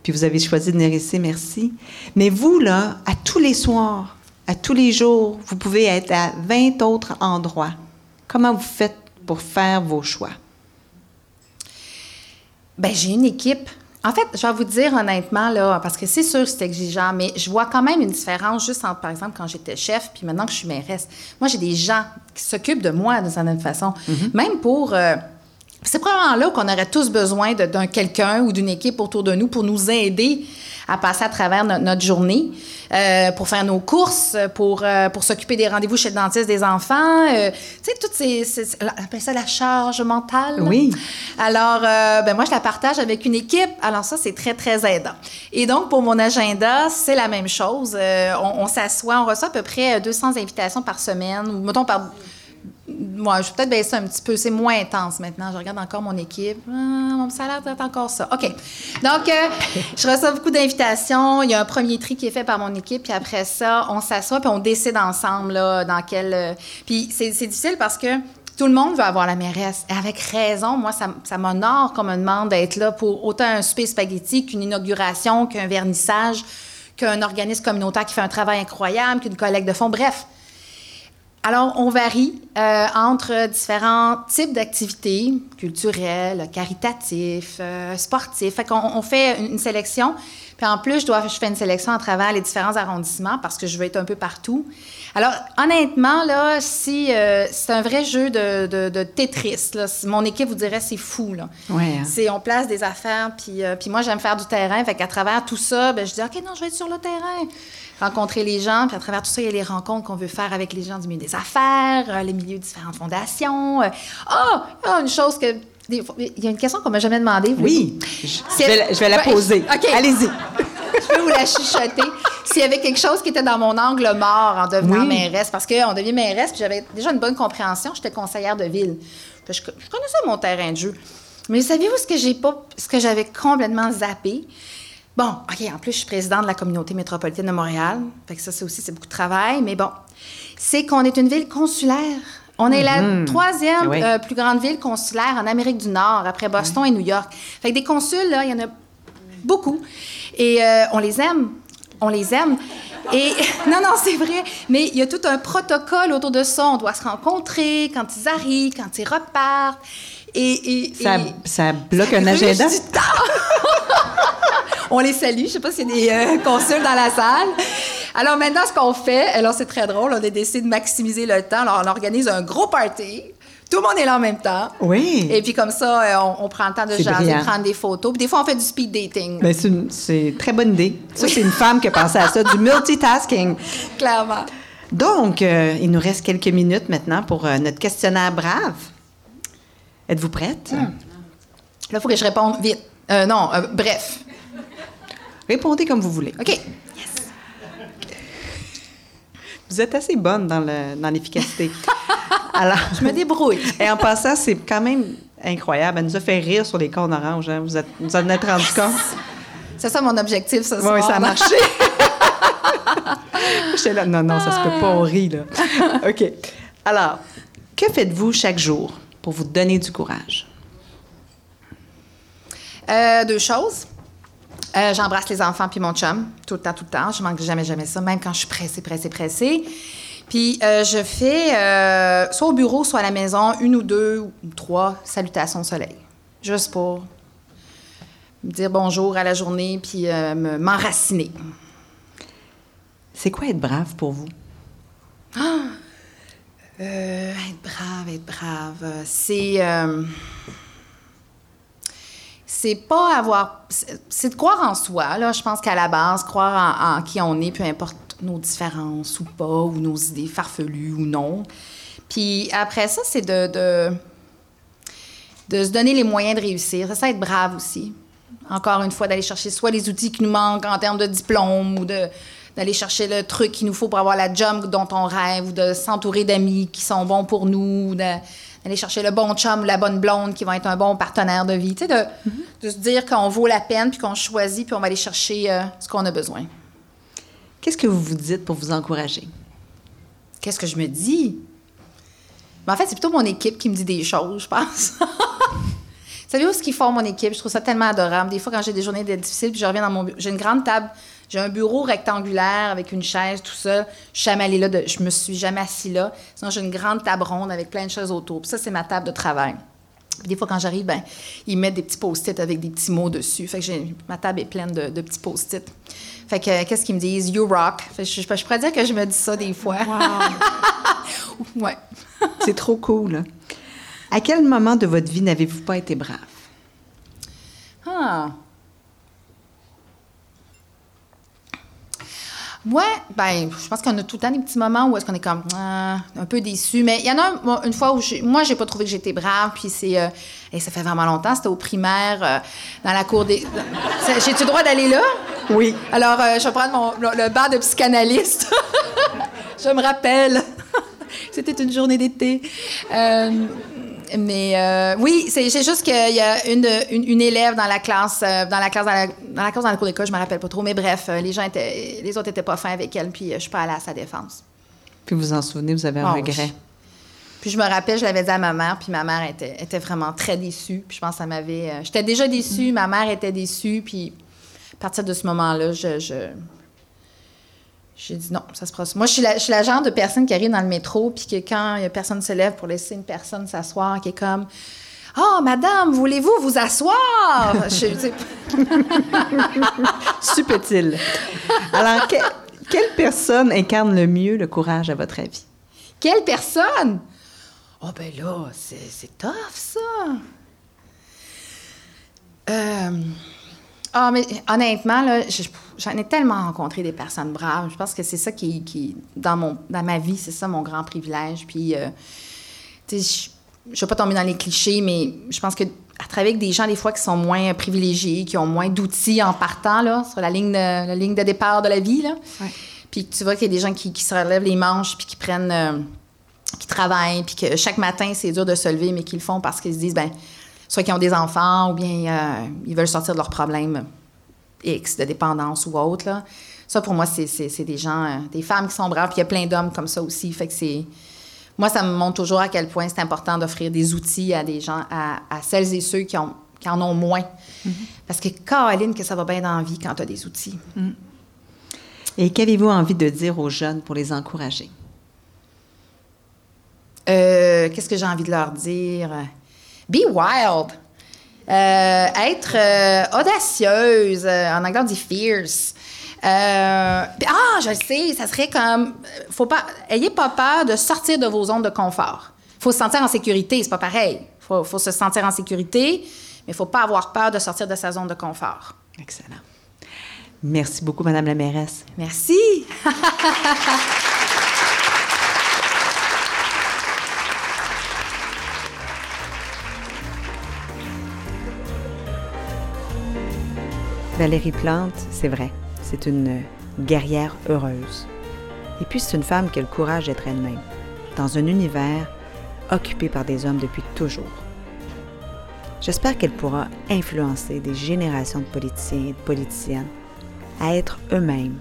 puis vous avez choisi de venir ici, merci. Mais vous, là, à tous les soirs, à tous les jours, vous pouvez être à 20 autres endroits. Comment vous faites pour faire vos choix? Ben, j'ai une équipe. En fait, je vais vous dire honnêtement, là, parce que c'est sûr que c'est exigeant, mais je vois quand même une différence juste entre, par exemple, quand j'étais chef, puis maintenant que je suis mairesse. Moi, j'ai des gens qui s'occupent de moi d'une certaine façon. Même pour. euh, c'est probablement là qu'on aurait tous besoin d'un quelqu'un ou d'une équipe autour de nous pour nous aider à passer à travers no- notre journée, euh, pour faire nos courses, pour, euh, pour s'occuper des rendez-vous chez le dentiste des enfants. euh, tu sais, toutes ces... ces- on appelle ça la charge mentale. Oui. Alors, ben moi, je la partage avec une équipe. Alors ça, c'est très, très aidant. Et donc, pour mon agenda, c'est la même chose. On on s'assoit, on reçoit à peu près 200 invitations par semaine, ou mettons par... Moi, je vais peut-être baisser un petit peu. C'est moins intense maintenant. Je regarde encore mon équipe. Ah, mon salaire doit être encore ça. OK. Donc, euh, je reçois beaucoup d'invitations. Il y a un premier tri qui est fait par mon équipe. Puis après ça, on s'assoit puis on décide ensemble là, dans quel... euh, Puis c'est c'est difficile parce que tout le monde veut avoir la mairesse. Et avec raison, moi, ça, ça m'honore qu'on me demande d'être là pour autant un souper spaghetti qu'une inauguration, qu'un vernissage, qu'un organisme communautaire qui fait un travail incroyable, qu'une collecte de fonds. Bref, alors, on varie euh, entre différents types d'activités culturelles, caritatives, euh, sportives. Fait qu'on on fait une sélection. Puis en plus, je, dois, je fais une sélection à travers les différents arrondissements parce que je veux être un peu partout. Alors, honnêtement, là, si, euh, c'est un vrai jeu de, de, de Tetris. Là. Mon équipe vous dirait c'est fou. Là. Ouais, hein. C'est, on place des affaires, puis, euh, puis moi, j'aime faire du terrain. Fait qu'à travers tout ça, ben, je dis, OK, non, je vais être sur le terrain. Rencontrer les gens, puis à travers tout ça, il y a les rencontres qu'on veut faire avec les gens du milieu des affaires, euh, les milieux de différentes fondations. Euh, Ah! Ah, une chose que. Il y a une question qu'on m'a jamais demandé. Oui, je, vais, la- je vais la Ouais, poser. Allez-y. Je peux vous la chuchoter. S'il y avait quelque chose qui était dans mon angle mort en devenant Oui. mairesse, parce qu'on devient mairesse, puis j'avais déjà une bonne compréhension, j'étais conseillère de ville. Je, je connaissais mon terrain de jeu. Mais saviez-vous ce que j'ai pas, ce que j'avais complètement zappé? Bon, OK, en plus, je suis présidente de la communauté métropolitaine de Montréal. Fait que ça, c'est aussi, c'est beaucoup de travail. Mais bon, c'est qu'on est une ville consulaire. On est la troisième Oui. euh, plus grande ville consulaire en Amérique du Nord, après Boston et New York. Fait que des consuls, là, il y en a beaucoup. Et euh, on les aime. On les aime. Et non, non, c'est vrai. Mais il y a tout un protocole autour de ça. On doit se rencontrer quand ils arrivent, quand ils repartent. Et, et- Ça, et- ça bloque un agenda? du temps. on les salue. Je sais pas s'il y a des euh, consuls dans la salle. Alors maintenant, ce qu'on fait, alors c'est très drôle, on a décidé de maximiser le temps. Alors on organise un gros party. Tout le monde est là en même temps. Oui. Et puis comme ça, euh, on, on prend le temps de jaser, brillant. prendre des photos. Puis des fois, on fait du speed dating. Ben, c'est une, très bonne idée. Ça, c'est une femme qui a pensé à ça, du multitasking. Clairement. Donc, euh, il nous reste quelques minutes maintenant pour euh, notre questionnaire brave. Êtes-vous prête? Là, il faut que je réponde vite. Euh, non, euh, bref. Répondez comme vous voulez. OK? Vous êtes assez bonne dans, le, dans l'efficacité. Alors, Je me débrouille. et en passant, c'est quand même incroyable. Elle nous a fait rire sur les cônes oranges. hein. Vous, êtes, vous en êtes rendu compte? C'est ça mon objectif ce soir. Oui, ça a marché. J'étais là, non, non, ça se peut pas, on rit, là. OK. Alors, que faites-vous chaque jour? Pour vous donner du courage? Euh, deux choses. Euh, J'embrasse les enfants puis mon chum tout le temps, tout le temps. Je manque jamais, jamais ça, même quand je suis pressée, pressée, pressée. Puis euh, je fais, soit au bureau, soit à la maison, une ou deux ou trois salutations au soleil. Juste pour me dire bonjour à la journée puis me- m'enraciner. C'est quoi être brave pour vous? Euh, être brave, être brave. C'est. euh, c'est pas avoir. c'est- de croire en soi, là. Je pense qu'à la base, croire en, en qui on est, peu importe nos différences ou pas, ou nos idées farfelues ou non. Puis après ça, c'est de, de, de se donner les moyens de réussir. C'est ça, être brave aussi. Encore une fois, d'aller chercher soit les outils qui nous manquent en termes de diplôme ou de d'aller chercher le truc qu'il nous faut pour avoir la job dont on rêve ou de s'entourer d'amis qui sont bons pour nous, d'aller chercher le bon chum ou la bonne blonde qui va être un bon partenaire de vie. Tu sais, de, de se dire qu'on vaut la peine puis qu'on choisit puis on va aller chercher euh, ce qu'on a besoin. Qu'est-ce que vous vous dites pour vous encourager? Qu'est-ce que je me dis? Mais en fait, c'est plutôt mon équipe qui me dit des choses, je pense. Savez-vous ce qu'ils font, mon équipe? Je trouve ça tellement adorable. Des fois, quand j'ai des journées difficiles, puis je reviens dans mon bureau, j'ai une grande table, j'ai un bureau rectangulaire avec une chaise, tout ça. Je suis jamais allée là, de, je me suis jamais assis là. Sinon, j'ai une grande table ronde avec plein de choses autour. Puis ça, c'est ma table de travail. Puis des fois, quand j'arrive, ben, ils mettent des petits post-it avec des petits mots dessus. Fait que ma table est pleine de, de petits post-it. Fait que, euh, qu'est-ce qu'ils me disent? You rock. Fait que je, je, je pourrais dire que je me dis ça des fois. ouais. C'est trop cool. hein? À quel moment de votre vie n'avez-vous pas été brave? Ah. Moi, ben, je pense qu'on a tout le temps des petits moments où est-ce qu'on est comme ah, un peu déçu. Mais il y en a un- une fois où j'ai- moi, j'ai pas trouvé que j'étais brave, puis c'est euh, et ça fait vraiment longtemps. C'était au primaire, euh, dans la cour des. J'ai-tu le droit d'aller là? Oui. Alors, euh, je vais prendre mon, le, le banc de psychanalyste. je me rappelle. C'était une journée d'été. Mais euh, oui, c'est juste qu'il y a une, une, une élève dans la classe, euh, dans la classe, dans la, dans la classe, dans la cour d'école, je me rappelle pas trop. Mais bref, euh, les gens étaient, les autres étaient pas fins avec elle, puis je suis pas allée à sa défense. Puis vous en souvenez, vous avez un Ah, regret. oui. Puis je me rappelle, je l'avais dit à ma mère, puis ma mère était, était vraiment très déçue. Puis je pense que ça m'avait. J'étais déjà déçue, ma mère était déçue, puis à partir de ce moment-là, je, je, J'ai dit non, ça se passe. Moi, je suis, la, je suis la genre de personne qui arrive dans le métro, puis que quand y a personne se lève pour laisser une personne s'asseoir, qui est comme Oh, madame, voulez-vous vous asseoir? je, sais, Subtil. Alors, que- quelle personne incarne le mieux le courage à votre avis? Quelle personne? Oh, ben là, c'est, c'est tough, ça. Euh, Ah, mais honnêtement, là, je- j'en ai tellement rencontré des personnes braves. Je pense que c'est ça qui, qui dans, mon, dans ma vie, c'est ça mon grand privilège. Puis, euh, tu sais, je ne vais pas tomber dans les clichés, mais je pense que à travailler avec des gens, des fois, qui sont moins privilégiés, qui ont moins d'outils en partant, là, sur la ligne de, la ligne de départ de la vie, là. Puis tu vois qu'il y a des gens qui, qui se relèvent les manches, puis qui prennent... euh, qui travaillent, puis que chaque matin, c'est dur de se lever, mais qu'ils le font parce qu'ils se disent, ben soit qu'ils ont des enfants ou bien euh, ils veulent sortir de leurs problèmes X, de dépendance ou autre. Là. Ça, pour moi, c'est, des gens, euh, des femmes qui sont braves, puis il y a plein d'hommes comme ça aussi. Fait que c'est... Moi, ça me montre toujours à quel point c'est important d'offrir des outils à des gens, à, à celles et ceux qui, ont, qui en ont moins. Parce que, Caroline, que ça va bien dans la vie quand tu as des outils. Et qu'avez-vous envie de dire aux jeunes pour les encourager? Euh, qu'est-ce que j'ai envie de leur dire? Be wild. Euh, être euh, audacieuse. Euh, en anglais, on dit fierce. Euh, ah, je le sais, ça serait comme. Faut pas. Ayez pas peur de sortir de vos zones de confort. faut se sentir en sécurité, c'est pas pareil. faut, faut se sentir en sécurité, mais il faut pas avoir peur de sortir de sa zone de confort. Excellent. Merci beaucoup, Madame la mairesse. Merci. Valérie Plante, c'est vrai, c'est une guerrière heureuse. Et puis c'est une femme qui a le courage d'être elle-même, dans un univers occupé par des hommes depuis toujours. J'espère qu'elle pourra influencer des générations de politiciens et de politiciennes à être eux-mêmes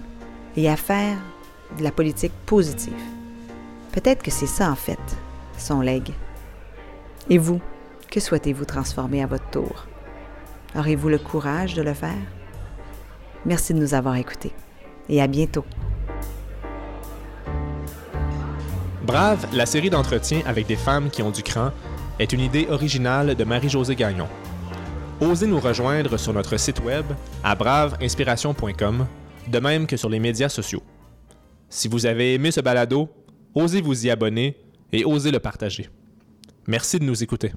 et à faire de la politique positive. Peut-être que c'est ça en fait, son legs. Et vous, que souhaitez-vous transformer à votre tour? Aurez-vous le courage de le faire? Merci de nous avoir écoutés et à bientôt. Brave, la série d'entretiens avec des femmes qui ont du cran, est une idée originale de Marie-Josée Gagnon. Osez nous rejoindre sur notre site web à braveinspiration.com, de même que sur les médias sociaux. Si vous avez aimé ce balado, osez vous y abonner et osez le partager. Merci de nous écouter.